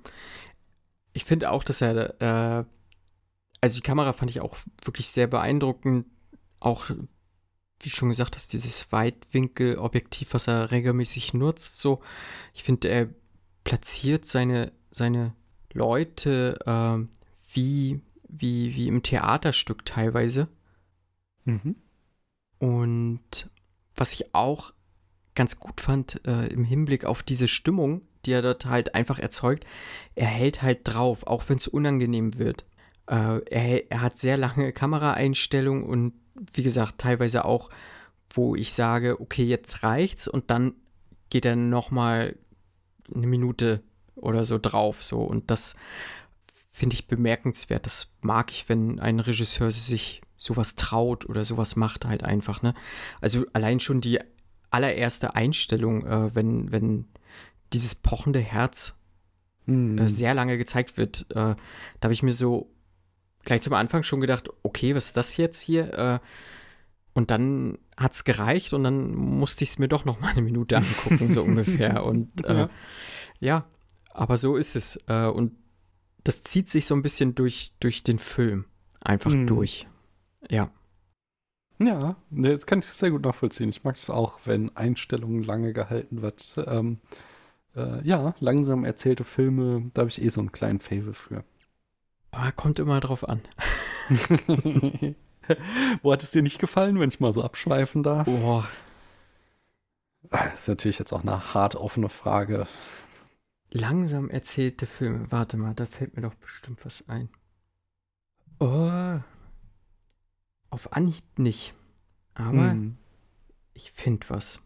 Ich finde auch, dass er, äh, also die Kamera fand ich auch wirklich sehr beeindruckend. Auch, wie schon gesagt hast, dieses Weitwinkelobjektiv, was er regelmäßig nutzt, so. Ich finde, er platziert seine, seine Leute ähm, wie, wie, wie im Theaterstück teilweise. Mhm. Und was ich auch ganz gut fand äh, im Hinblick auf diese Stimmung, die er dort halt einfach erzeugt, er hält halt drauf, auch wenn es unangenehm wird. Äh, er, er hat sehr lange Kameraeinstellungen und wie gesagt, teilweise auch, wo ich sage, okay, jetzt reicht's und dann geht er nochmal eine Minute oder so drauf, so und das finde ich bemerkenswert. Das mag ich, wenn ein Regisseur sich sowas traut oder sowas macht halt einfach, ne? Also allein schon die allererste Einstellung, äh, wenn, wenn dieses pochende Herz Hm. äh, sehr lange gezeigt wird, äh, da habe ich mir so gleich zum Anfang schon gedacht, okay, was ist das jetzt hier? Äh, und dann hat es gereicht und dann musste ich es mir doch noch mal eine Minute angucken, so *laughs* ungefähr. Und äh, Ja. ja. aber so ist es. Äh, und das zieht sich so ein bisschen durch, durch den Film. Einfach Mhm. durch. Ja. Ja, das kann ich sehr gut nachvollziehen. Ich mag es auch, wenn Einstellungen lange gehalten wird. Ähm, äh, ja, langsam erzählte Filme, da habe ich eh so einen kleinen Fable für. Aber kommt immer drauf an. *laughs* Wo hat es dir nicht gefallen, wenn ich mal so abschweifen darf? Boah. Das ist natürlich jetzt auch eine hart offene Frage. Langsam erzählte Filme. Warte mal, da fällt mir doch bestimmt was ein. Oh. Auf Anhieb nicht. Aber Hm. ich finde was.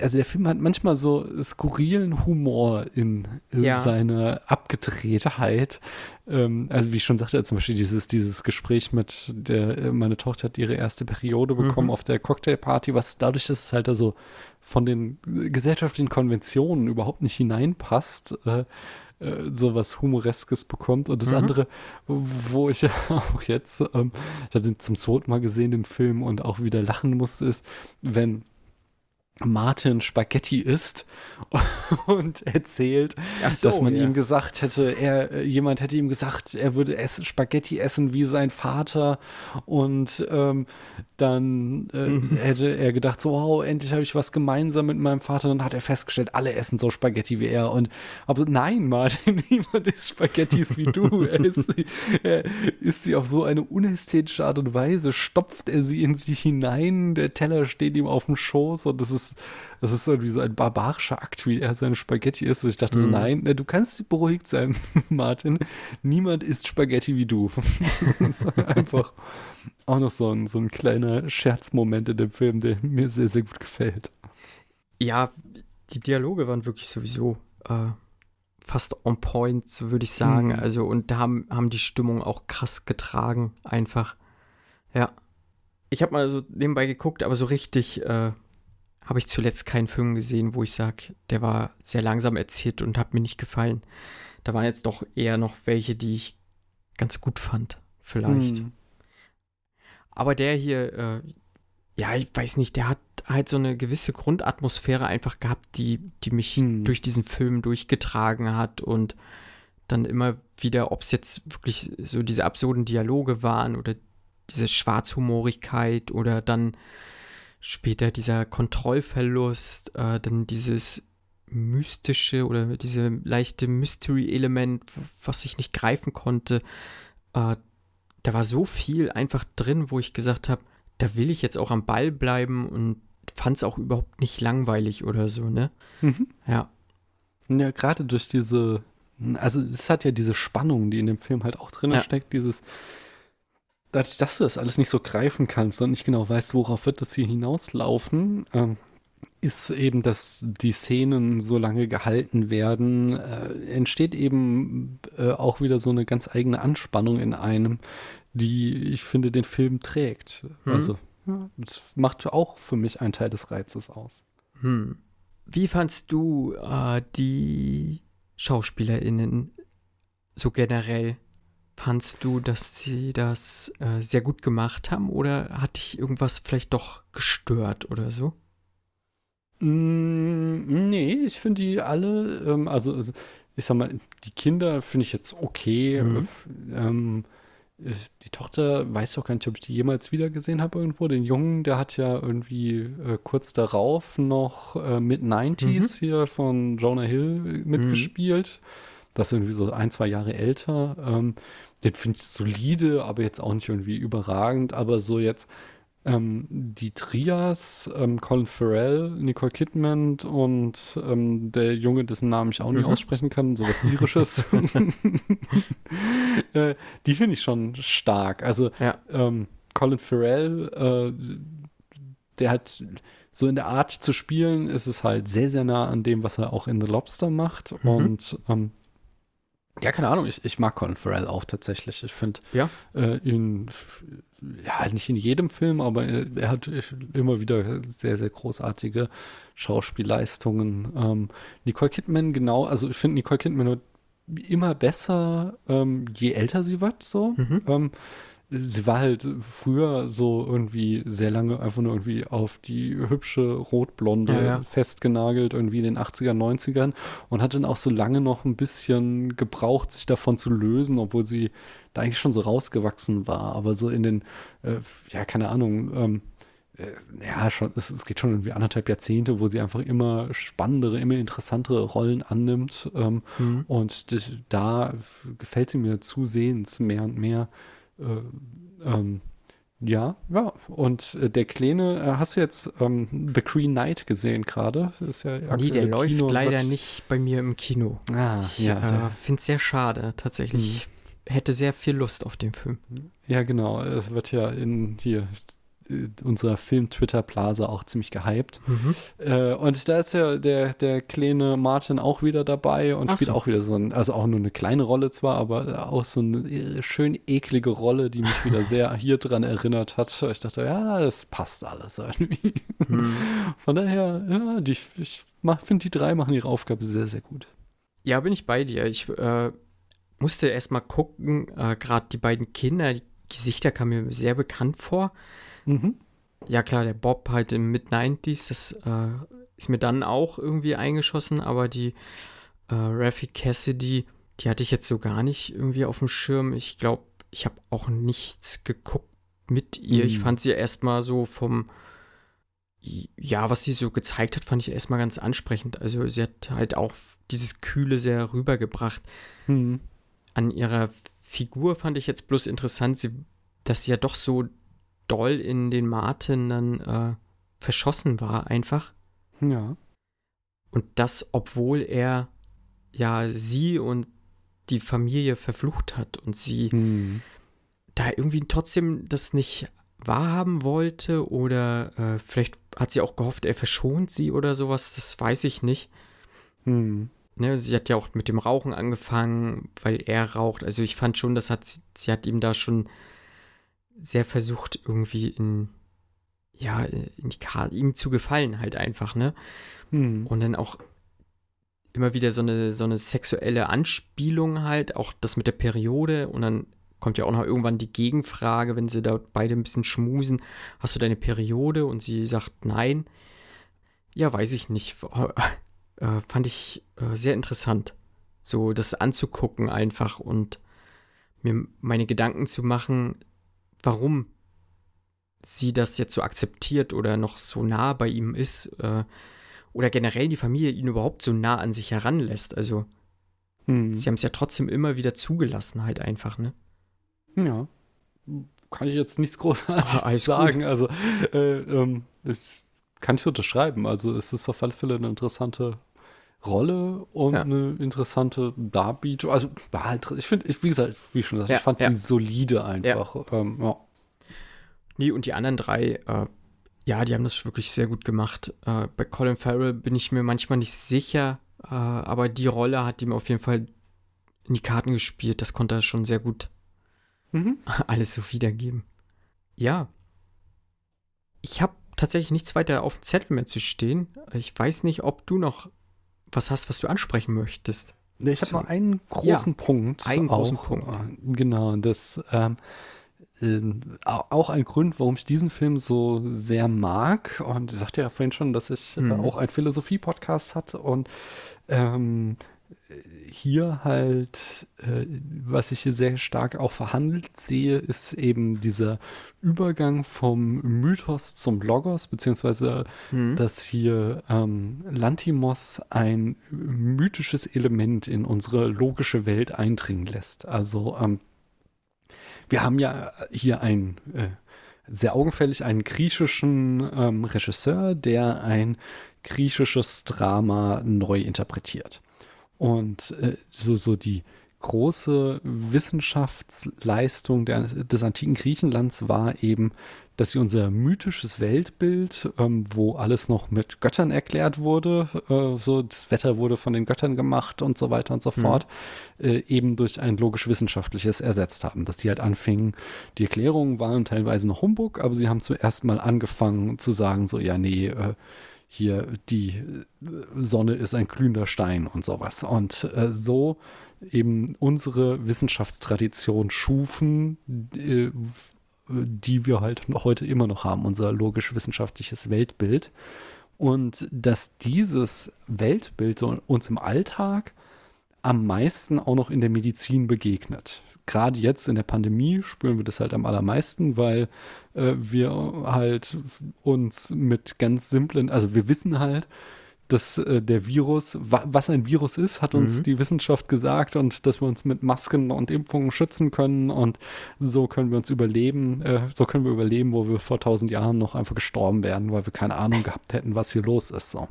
Also der Film hat manchmal so skurrilen Humor in äh, Ja. seiner Abgedrehtheit. Ähm, also wie ich schon sagte, zum Beispiel dieses, dieses Gespräch mit der, meine Tochter hat ihre erste Periode bekommen Mhm. auf der Cocktailparty, was dadurch, dass es halt also von den gesellschaftlichen Konventionen überhaupt nicht hineinpasst, äh, äh, so was Humoreskes bekommt. Und das Mhm. andere, wo ich *laughs* auch jetzt, ähm, ich habe den zum zweiten Mal gesehen, den Film, und auch wieder lachen musste, ist, wenn Martin Spaghetti isst *laughs* und erzählt, so, dass man ja. ihm gesagt hätte, er, äh, jemand hätte ihm gesagt, er würde essen, Spaghetti essen wie sein Vater und ähm, dann äh, Mhm. hätte er gedacht, so, wow, endlich habe ich was gemeinsam mit meinem Vater. Dann hat er festgestellt, alle essen so Spaghetti wie er und aber nein, Martin, *laughs* niemand isst Spaghettis wie du. Er isst, sie, er isst sie auf so eine unästhetische Art und Weise, stopft er sie in sich hinein, der Teller steht ihm auf dem Schoß und das ist, das ist irgendwie so ein barbarischer Akt, wie er seine Spaghetti isst. Ich dachte so, Mhm. nein, ne, du kannst beruhigt sein, *laughs* Martin. Niemand isst Spaghetti wie du. *laughs* Das ist einfach auch noch so ein, so ein kleiner Scherzmoment in dem Film, der mir sehr, sehr gut gefällt. Ja, die Dialoge waren wirklich sowieso äh, fast on point, so würde ich sagen. Mhm. Also, und da haben, haben die Stimmung auch krass getragen, einfach. Ja. Ich habe mal so nebenbei geguckt, aber so richtig äh, habe ich zuletzt keinen Film gesehen, wo ich sage, der war sehr langsam erzählt und hat mir nicht gefallen. Da waren jetzt doch eher noch welche, die ich ganz gut fand, vielleicht. Hm. Aber der hier, äh, ja, ich weiß nicht, der hat halt so eine gewisse Grundatmosphäre einfach gehabt, die, die mich Hm. durch diesen Film durchgetragen hat und dann immer wieder, ob es jetzt wirklich so diese absurden Dialoge waren oder diese Schwarzhumorigkeit oder dann später dieser Kontrollverlust, äh, dann dieses mystische oder diese leichte Mystery-Element, was ich nicht greifen konnte. Äh, da war so viel einfach drin, wo ich gesagt habe, da will ich jetzt auch am Ball bleiben und fand es auch überhaupt nicht langweilig oder so, ne? Mhm. Ja. Ja, gerade durch diese, also es hat ja diese Spannung, die in dem Film halt auch drin Ja. steckt, dieses, dadurch, dass du das alles nicht so greifen kannst und nicht genau weißt, worauf wird das hier hinauslaufen, ähm, ist eben, dass die Szenen so lange gehalten werden, äh, entsteht eben äh, auch wieder so eine ganz eigene Anspannung in einem, die ich finde den Film trägt. Mhm. Also, ja, das macht auch für mich einen Teil des Reizes aus. Hm. Wie fandst du äh, die SchauspielerInnen so generell? Fandst du, dass sie das äh, sehr gut gemacht haben oder hat dich irgendwas vielleicht doch gestört oder so? Mm, nee, ich finde die alle, ähm, also also, ich sag mal, die Kinder finde ich jetzt okay. Mhm. Äh, ähm, die Tochter weiß auch gar nicht, ob ich die jemals wieder gesehen habe irgendwo. Den Jungen, der hat ja irgendwie äh, kurz darauf noch äh, Mid-90s hier von Jonah Hill äh, mitgespielt. Das ist irgendwie so ein, zwei Jahre älter. Ähm, den finde ich solide, aber jetzt auch nicht irgendwie überragend. Aber so jetzt ähm, die Trias, ähm, Colin Farrell, Nicole Kidman und ähm, der Junge, dessen Namen ich auch nicht Mhm. aussprechen kann, sowas Irisches. *laughs* äh, die finde ich schon stark. Also Ja. ähm, Colin Farrell, äh, der hat so in der Art zu spielen, ist es halt sehr, sehr nah an dem, was er auch in The Lobster macht. Mhm. Und ähm, Ja, keine Ahnung, ich, ich mag Colin Farrell auch tatsächlich. Ich finde Ja. äh, ihn, ja, nicht in jedem Film, aber er, er hat immer wieder sehr, sehr großartige Schauspielleistungen. Ähm, Nicole Kidman, genau, also ich finde Nicole Kidman immer besser, ähm, je älter sie wird, so. Ähm, sie war halt früher so irgendwie sehr lange einfach nur irgendwie auf die hübsche Rotblonde Ja, ja. festgenagelt, irgendwie in den 80er, 90ern und hat dann auch so lange noch ein bisschen gebraucht, sich davon zu lösen, obwohl sie da eigentlich schon so rausgewachsen war. Aber so in den, äh, ja, keine Ahnung, ähm, äh, ja, schon, es, es geht schon irgendwie anderthalb Jahrzehnte, wo sie einfach immer spannendere, immer interessantere Rollen annimmt. Ähm, Mhm. Und da gefällt sie mir zusehends mehr und mehr. Äh, ähm, ja, ja. Und äh, der Kleine, äh, hast du jetzt ähm, The Green Knight gesehen gerade? Ist ja Nee, der läuft Kino leider nicht bei mir im Kino. Ah, Ich ja, äh, Mhm. finde es sehr schade, tatsächlich. Ich hätte sehr viel Lust auf den Film. ja, genau. Es wird ja in hier unserer Film-Twitter-Blase auch ziemlich gehypt. Äh, und da ist ja der, der kleine Martin auch wieder dabei und Ach spielt so. auch wieder so ein, also auch nur eine kleine Rolle zwar, aber auch so eine äh, schön eklige Rolle, die mich wieder *laughs* sehr hier dran erinnert hat. Ich dachte, ja, das passt alles irgendwie. *laughs* Von daher, ja, die, ich finde, die drei machen ihre Aufgabe sehr, sehr gut. Ja, bin ich bei dir. Ich äh, musste erst mal gucken, äh, gerade die beiden Kinder, die Gesichter kamen mir sehr bekannt vor. Mhm. Ja, klar, der Bob halt im Mid-90s, das äh, ist mir dann auch irgendwie eingeschossen, aber die äh, Raffi Cassidy, die hatte ich jetzt so gar nicht irgendwie auf dem Schirm. Ich glaube, ich habe auch nichts geguckt mit ihr. Ich Mhm. fand sie erstmal so vom, ja, was sie so gezeigt hat, fand ich erstmal ganz ansprechend. Also sie hat halt auch dieses Kühle sehr rübergebracht. Mhm. An ihrer Figur fand ich jetzt bloß interessant, sie, dass sie ja doch so doll in den Martin dann äh, verschossen war, einfach. Ja. Und das, obwohl er ja sie und die Familie verflucht hat und sie Mhm. da irgendwie trotzdem das nicht wahrhaben wollte oder äh, vielleicht hat sie auch gehofft, er verschont sie oder sowas, das weiß ich nicht. Mhm. Ne, sie hat ja auch mit dem Rauchen angefangen, weil er raucht. Also ich fand schon, das hat sie, sie hat ihm da schon sehr versucht, irgendwie in, ja, in die Karte, ihm zu gefallen halt einfach, ne? Mhm. Und dann auch immer wieder so eine, so eine sexuelle Anspielung halt, auch das mit der Periode und dann kommt ja auch noch irgendwann die Gegenfrage, wenn sie da beide ein bisschen schmusen, hast du deine Periode? Und sie sagt nein. Ja, weiß ich nicht. *laughs* Äh, fand ich äh, sehr interessant, so das anzugucken einfach und mir meine Gedanken zu machen, warum sie das jetzt so akzeptiert oder noch so nah bei ihm ist. Äh, oder generell die Familie ihn überhaupt so nah an sich heranlässt. Also, Mhm. sie haben es ja trotzdem immer wieder zugelassen, halt einfach, ne? Ja. Kann ich jetzt nichts großartig Ah, sagen. Also, äh, ähm, ich, kann ich unterschreiben. Also, es ist auf alle Fälle eine interessante Rolle und Ja. eine interessante Darbietung. Also, war halt, ich finde, ich, wie gesagt, wie schon gesagt, Ja, ich fand ja. sie solide einfach. Ähm, ja. Nee, und die anderen drei, äh, ja, die haben das wirklich sehr gut gemacht. Äh, bei Colin Farrell bin ich mir manchmal nicht sicher, äh, aber die Rolle hat ihm auf jeden Fall in die Karten gespielt. Das konnte er schon sehr gut Mhm. *laughs* alles so wiedergeben. Ja. Ich habe tatsächlich nichts weiter auf dem Zettel mehr zu stehen. Ich weiß nicht, ob du noch was hast, was du ansprechen möchtest. Ich habe So. noch einen großen Punkt. einen großen auch, Punkt. äh, Genau, das ähm, au- auch ein Grund, warum ich diesen Film so sehr mag. Und ich sagte ja vorhin schon, dass ich äh, Mhm. auch einen Philosophie-Podcast hatte und ähm, hier halt, äh, was ich hier sehr stark auch verhandelt sehe, ist eben dieser Übergang vom Mythos zum Logos, beziehungsweise Hm? dass hier ähm, Lantimos ein mythisches Element in unsere logische Welt eindringen lässt. Also ähm, wir haben ja hier ein äh, sehr augenfällig einen griechischen ähm, Regisseur, der ein griechisches Drama neu interpretiert. Und äh, so, so die große Wissenschaftsleistung der, des antiken Griechenlands war eben dass sie unser mythisches Weltbild, ähm, wo alles noch mit Göttern erklärt wurde, äh, so das Wetter wurde von den Göttern gemacht und so weiter und so mhm. fort, äh, eben durch ein logisch-wissenschaftliches ersetzt haben. Dass die halt anfingen, die Erklärungen waren teilweise noch Humbug, aber sie haben zuerst mal angefangen zu sagen, so, ja, nee, äh, hier die äh, Sonne ist ein glühender Stein und sowas. Und äh, so eben unsere Wissenschaftstradition schufen, äh, die wir halt heute immer noch haben, unser logisch-wissenschaftliches Weltbild. Und dass dieses Weltbild uns im Alltag am meisten auch noch in der Medizin begegnet. Gerade jetzt in der Pandemie spüren wir das halt am allermeisten, weil äh, wir halt uns mit ganz simplen, also wir wissen halt, dass äh, der Virus, wa was ein Virus ist, hat uns mhm. die Wissenschaft gesagt und dass wir uns mit Masken und Impfungen schützen können und so können wir uns überleben, äh, so können wir überleben, wo wir vor tausend Jahren noch einfach gestorben wären, weil wir keine Ahnung gehabt hätten, was hier los ist. So.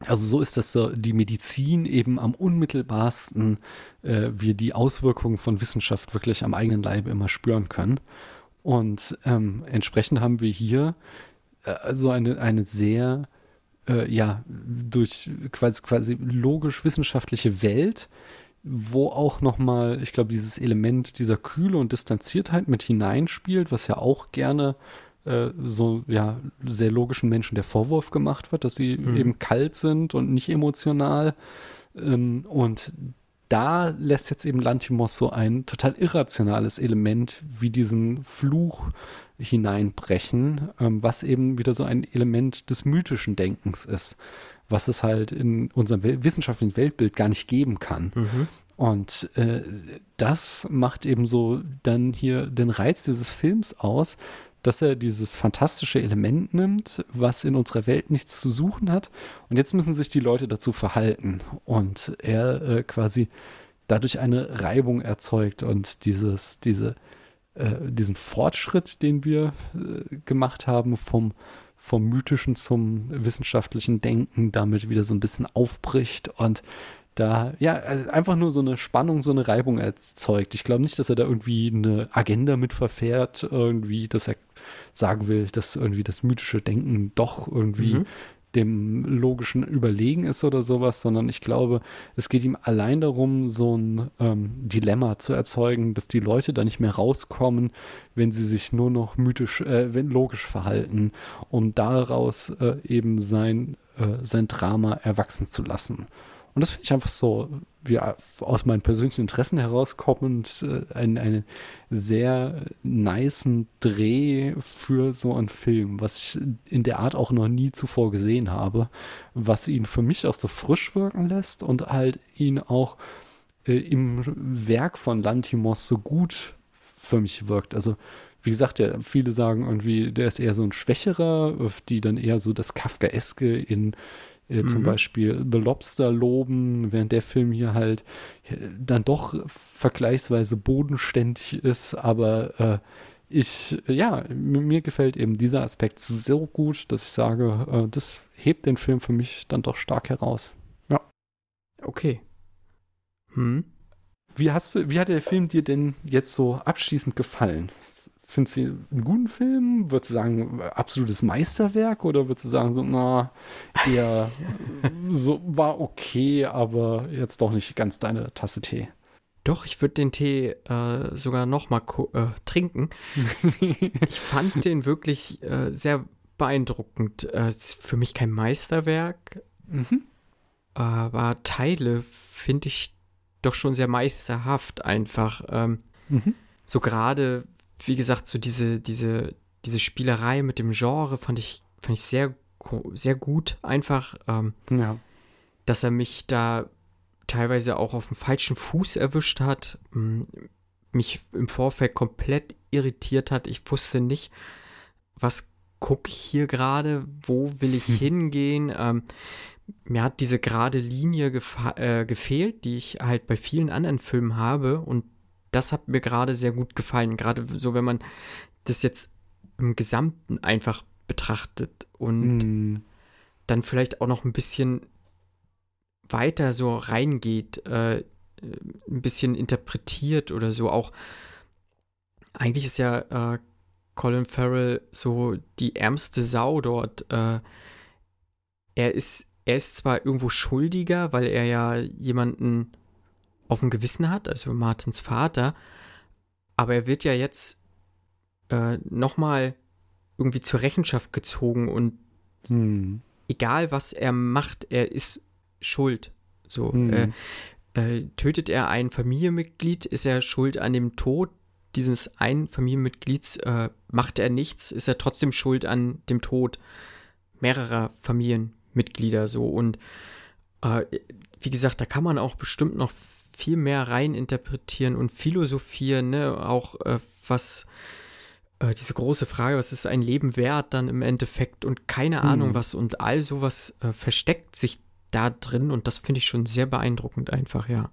Also so ist das so, die Medizin eben am unmittelbarsten äh, wir die Auswirkungen von Wissenschaft wirklich am eigenen Leib immer spüren können. Und ähm, entsprechend haben wir hier äh, so eine, eine sehr äh, ja, durch quasi, quasi logisch-wissenschaftliche Welt, wo auch nochmal, ich glaube, dieses Element dieser Kühle und Distanziertheit mit hineinspielt, was ja auch gerne äh, so ja sehr logischen Menschen der Vorwurf gemacht wird, dass sie mhm. eben kalt sind und nicht emotional. Ähm, und da lässt jetzt eben Lantimos so ein total irrationales Element wie diesen Fluch hineinbrechen, ähm, was eben wieder so ein Element des mythischen Denkens ist, was es halt in unserem wissenschaftlichen Weltbild gar nicht geben kann. Mhm. Und äh, das macht eben so dann hier den Reiz dieses Films aus, dass er dieses fantastische Element nimmt, was in unserer Welt nichts zu suchen hat. Und jetzt müssen sich die Leute dazu verhalten. Und er äh, quasi dadurch eine Reibung erzeugt und dieses, diese, äh, diesen Fortschritt, den wir äh, gemacht haben, vom, vom mythischen zum wissenschaftlichen Denken, damit wieder so ein bisschen aufbricht und da, ja, also einfach nur so eine Spannung, so eine Reibung erzeugt. Ich glaube nicht, dass er da irgendwie eine Agenda mit verfährt, irgendwie, dass er sagen will, dass irgendwie das mythische Denken doch irgendwie mhm. dem logischen überlegen ist oder sowas, sondern ich glaube, es geht ihm allein darum, so ein ähm, Dilemma zu erzeugen, dass die Leute da nicht mehr rauskommen, wenn sie sich nur noch mythisch, äh, wenn logisch verhalten, um daraus äh, eben sein, äh, sein Drama erwachsen zu lassen. Und das finde ich einfach so, wie aus meinen persönlichen Interessen herauskommend, äh, einen, einen sehr niceen Dreh für so einen Film, was ich in der Art auch noch nie zuvor gesehen habe, was ihn für mich auch so frisch wirken lässt und halt ihn auch äh, im Werk von Lantimos so gut für mich wirkt. Also wie gesagt, ja, viele sagen irgendwie, der ist eher so ein schwächerer, die dann eher so das Kafkaeske in äh, mhm. Zum Beispiel The Lobster loben, während der Film hier halt äh, dann doch vergleichsweise bodenständig ist, aber äh, ich, ja, mir gefällt eben dieser Aspekt so gut, dass ich sage, äh, das hebt den Film für mich dann doch stark heraus. Ja. Okay. Hm. Wie, hast du, wie hat der Film dir denn jetzt so abschließend gefallen? Findest du einen guten Film? Würdest du sagen, absolutes Meisterwerk? Oder würdest du sagen, so, na, eher *laughs* so war okay, aber jetzt doch nicht ganz deine Tasse Tee? Doch, ich würde den Tee äh, sogar noch mal äh, trinken. *laughs* ich fand den wirklich äh, sehr beeindruckend. Äh, ist für mich kein Meisterwerk, mhm. aber Teile finde ich doch schon sehr meisterhaft einfach. Ähm, mhm. So gerade wie gesagt, so diese, diese, diese Spielerei mit dem Genre fand ich, fand ich sehr, sehr gut einfach. Ähm, ja. Dass er mich da teilweise auch auf dem falschen Fuß erwischt hat, mich im Vorfeld komplett irritiert hat. Ich wusste nicht, was gucke ich hier gerade, wo will ich hm. hingehen. Ähm, mir hat diese gerade Linie äh, gefehlt, die ich halt bei vielen anderen Filmen habe und das hat mir gerade sehr gut gefallen. Gerade so, wenn man das jetzt im Gesamten einfach betrachtet und mm. dann vielleicht auch noch ein bisschen weiter so reingeht, äh, ein bisschen interpretiert oder so. Auch eigentlich ist ja äh, Colin Farrell so die ärmste Sau dort. Äh, er ist, er ist zwar irgendwo schuldiger, weil er ja jemanden auf dem Gewissen hat, also Martins Vater, aber er wird ja jetzt äh, nochmal irgendwie zur Rechenschaft gezogen und Hm. egal was er macht, er ist schuld. So, Hm. äh, äh, tötet er ein Familienmitglied, ist er schuld an dem Tod dieses einen Familienmitglieds. Äh, macht er nichts, ist er trotzdem schuld an dem Tod mehrerer Familienmitglieder. So und äh, wie gesagt, da kann man auch bestimmt noch viel mehr rein interpretieren und philosophieren, ne? Auch äh, was äh, diese große Frage, was ist ein Leben wert dann im Endeffekt und keine Hm. Ahnung was und all sowas äh, versteckt sich da drin und das finde ich schon sehr beeindruckend einfach, ja.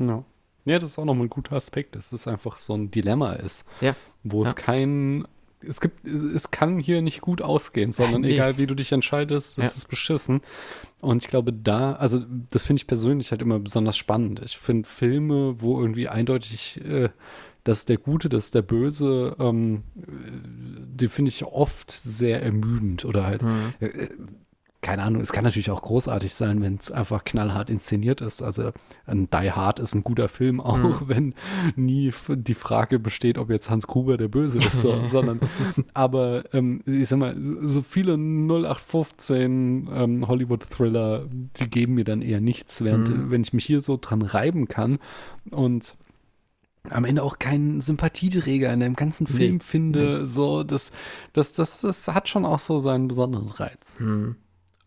Ja. ja, das ist auch nochmal ein guter Aspekt, dass es einfach so ein Dilemma ist, Ja. wo es Ja. kein, es gibt, es, kann hier nicht gut ausgehen, sondern Nee. egal wie du dich entscheidest, das Ja. ist beschissen. Und ich glaube, da, also das finde ich persönlich halt immer besonders spannend. Ich finde Filme, wo irgendwie eindeutig äh, das ist der Gute, das ist der Böse, ähm, äh, die finde ich oft sehr ermüdend oder halt Mhm. äh, keine Ahnung, es kann natürlich auch großartig sein, wenn es einfach knallhart inszeniert ist. Also ein Die Hard ist ein guter Film, auch Mhm. *laughs* wenn nie die Frage besteht, ob jetzt Hans Gruber der Böse ist, so, *laughs* sondern aber ähm, ich sag mal, so viele 0815 ähm, Hollywood-Thriller, die geben mir dann eher nichts, während Mhm. wenn ich mich hier so dran reiben kann und am Ende auch keinen Sympathieträger in dem ganzen Nee. Film finde, so, das, das, das, das hat schon auch so seinen besonderen Reiz. Mhm.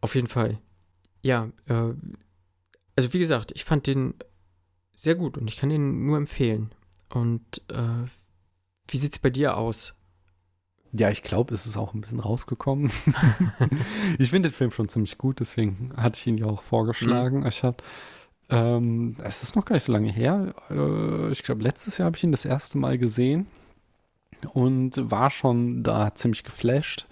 Auf jeden Fall. Ja, äh, also wie gesagt, ich fand den sehr gut und ich kann den nur empfehlen. Und äh, wie sieht's bei dir aus? Ja, ich glaube, es ist auch ein bisschen rausgekommen. *laughs* *laughs* ich finde den Film schon ziemlich gut, deswegen hatte ich ihn ja auch vorgeschlagen. Ich hatte, ähm, es ist noch gar nicht so lange her. Äh, ich glaube, letztes Jahr habe ich ihn das erste Mal gesehen und war schon da ziemlich geflasht.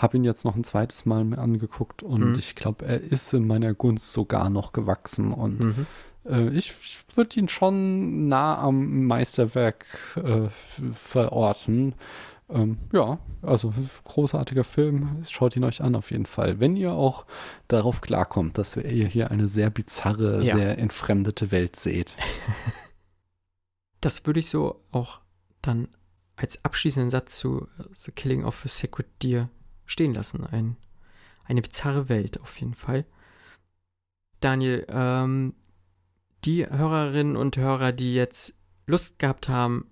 Habe ihn jetzt noch ein zweites Mal mir angeguckt und Mhm. ich glaube, er ist in meiner Gunst sogar noch gewachsen und Mhm. äh, ich, ich würde ihn schon nah am Meisterwerk äh, verorten. Ähm, ja, also großartiger Film. Schaut ihn euch an auf jeden Fall. Wenn ihr auch darauf klarkommt, dass ihr hier eine sehr bizarre, Ja. sehr entfremdete Welt seht. *laughs* Das würde ich so auch dann als abschließenden Satz zu äh, The Killing of a Sacred Deer stehen lassen. Ein, eine bizarre Welt auf jeden Fall. Daniel, ähm, die Hörerinnen und Hörer, die jetzt Lust gehabt haben,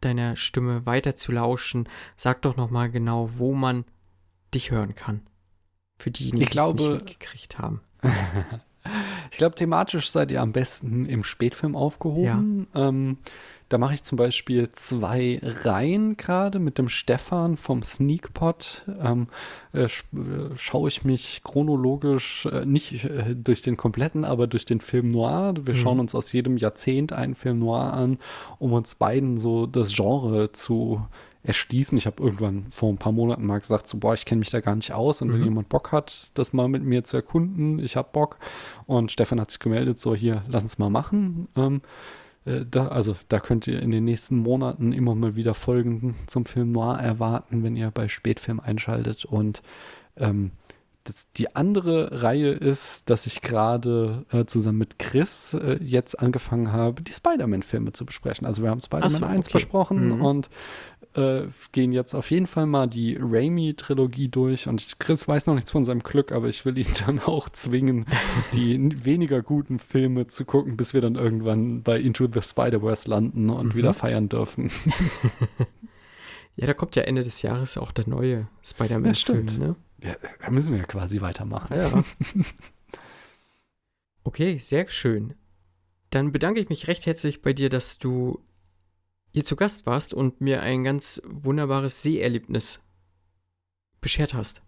deiner Stimme weiter zu lauschen, sag doch nochmal genau, wo man dich hören kann. Für diejenigen, die es nicht mitgekriegt haben. *laughs* Ich glaube, thematisch seid ihr am besten im Spätfilm aufgehoben. Ähm, da mache ich zum Beispiel zwei Reihen gerade mit dem Stefan vom Sneakpot. Ähm, äh, äh, schaue ich mich chronologisch, äh, nicht äh, durch den kompletten, aber durch den Film Noir. Wir Mhm. schauen uns aus jedem Jahrzehnt einen Film Noir an, um uns beiden so das Genre zu erschließen. Ich habe irgendwann vor ein paar Monaten mal gesagt, so, boah, ich kenne mich da gar nicht aus und wenn Mhm. jemand Bock hat, das mal mit mir zu erkunden, ich habe Bock. Und Stefan hat sich gemeldet, so hier, lass uns mal machen. Ähm, äh, da, also da könnt ihr in den nächsten Monaten immer mal wieder Folgen zum Film Noir erwarten, wenn ihr bei Spätfilm einschaltet. Und ähm, das, die andere Reihe ist, dass ich gerade äh, zusammen mit Chris äh, jetzt angefangen habe, die Spider-Man-Filme zu besprechen. Also wir haben Spider-Man so, 1 okay. besprochen Mhm. und äh, gehen jetzt auf jeden Fall mal die Raimi-Trilogie durch. Und Chris weiß noch nichts von seinem Glück, aber ich will ihn *laughs* dann auch zwingen, die weniger guten Filme zu gucken, bis wir dann irgendwann bei Into the Spider-Verse landen und Mhm. wieder feiern dürfen. *laughs* Ja, da kommt ja Ende des Jahres auch der neue Spider-Man-Film, stimmt. ne? Ja, da müssen wir ja quasi weitermachen. Ja. *laughs* okay, sehr schön. Dann bedanke ich mich recht herzlich bei dir, dass du hier zu Gast warst und mir ein ganz wunderbares Seherlebnis beschert hast.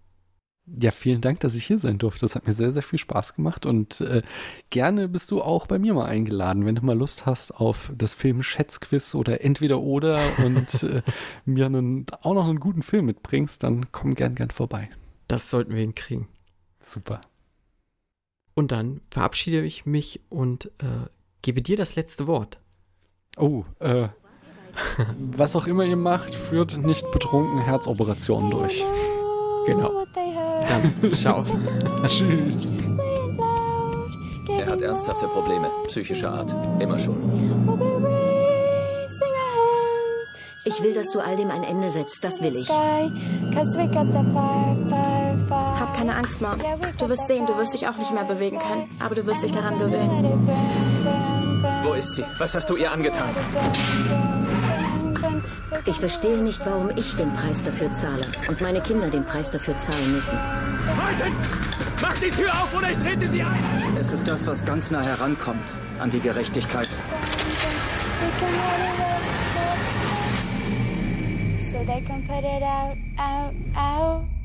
Ja, vielen Dank, dass ich hier sein durfte. Das hat mir sehr, sehr viel Spaß gemacht und äh, gerne bist du auch bei mir mal eingeladen, wenn du mal Lust hast auf das Film Schätzquiz oder entweder oder und *laughs* äh, mir einen, auch noch einen guten Film mitbringst, dann komm gern, gern vorbei. Das sollten wir hinkriegen. Super. Und dann verabschiede ich mich und äh, gebe dir das letzte Wort. Oh, äh, Was auch immer ihr macht, führt nicht betrunken Herzoperationen durch. Genau. Dann ciao. *laughs* Tschüss. Er hat ernsthafte Probleme, psychischer Art. Immer schon. Ich will, dass du all dem ein Ende setzt. Das will ich. Hab keine Angst, Mom. Du wirst sehen, du wirst dich auch nicht mehr bewegen können. Aber du wirst dich daran gewöhnen. Wo ist sie? Was hast du ihr angetan? Ich verstehe nicht, warum ich den Preis dafür zahle und meine Kinder den Preis dafür zahlen müssen. Mach die Tür auf oder ich trete sie ein! Es ist das, was ganz nah herankommt an die Gerechtigkeit. So they can put it out, out, out.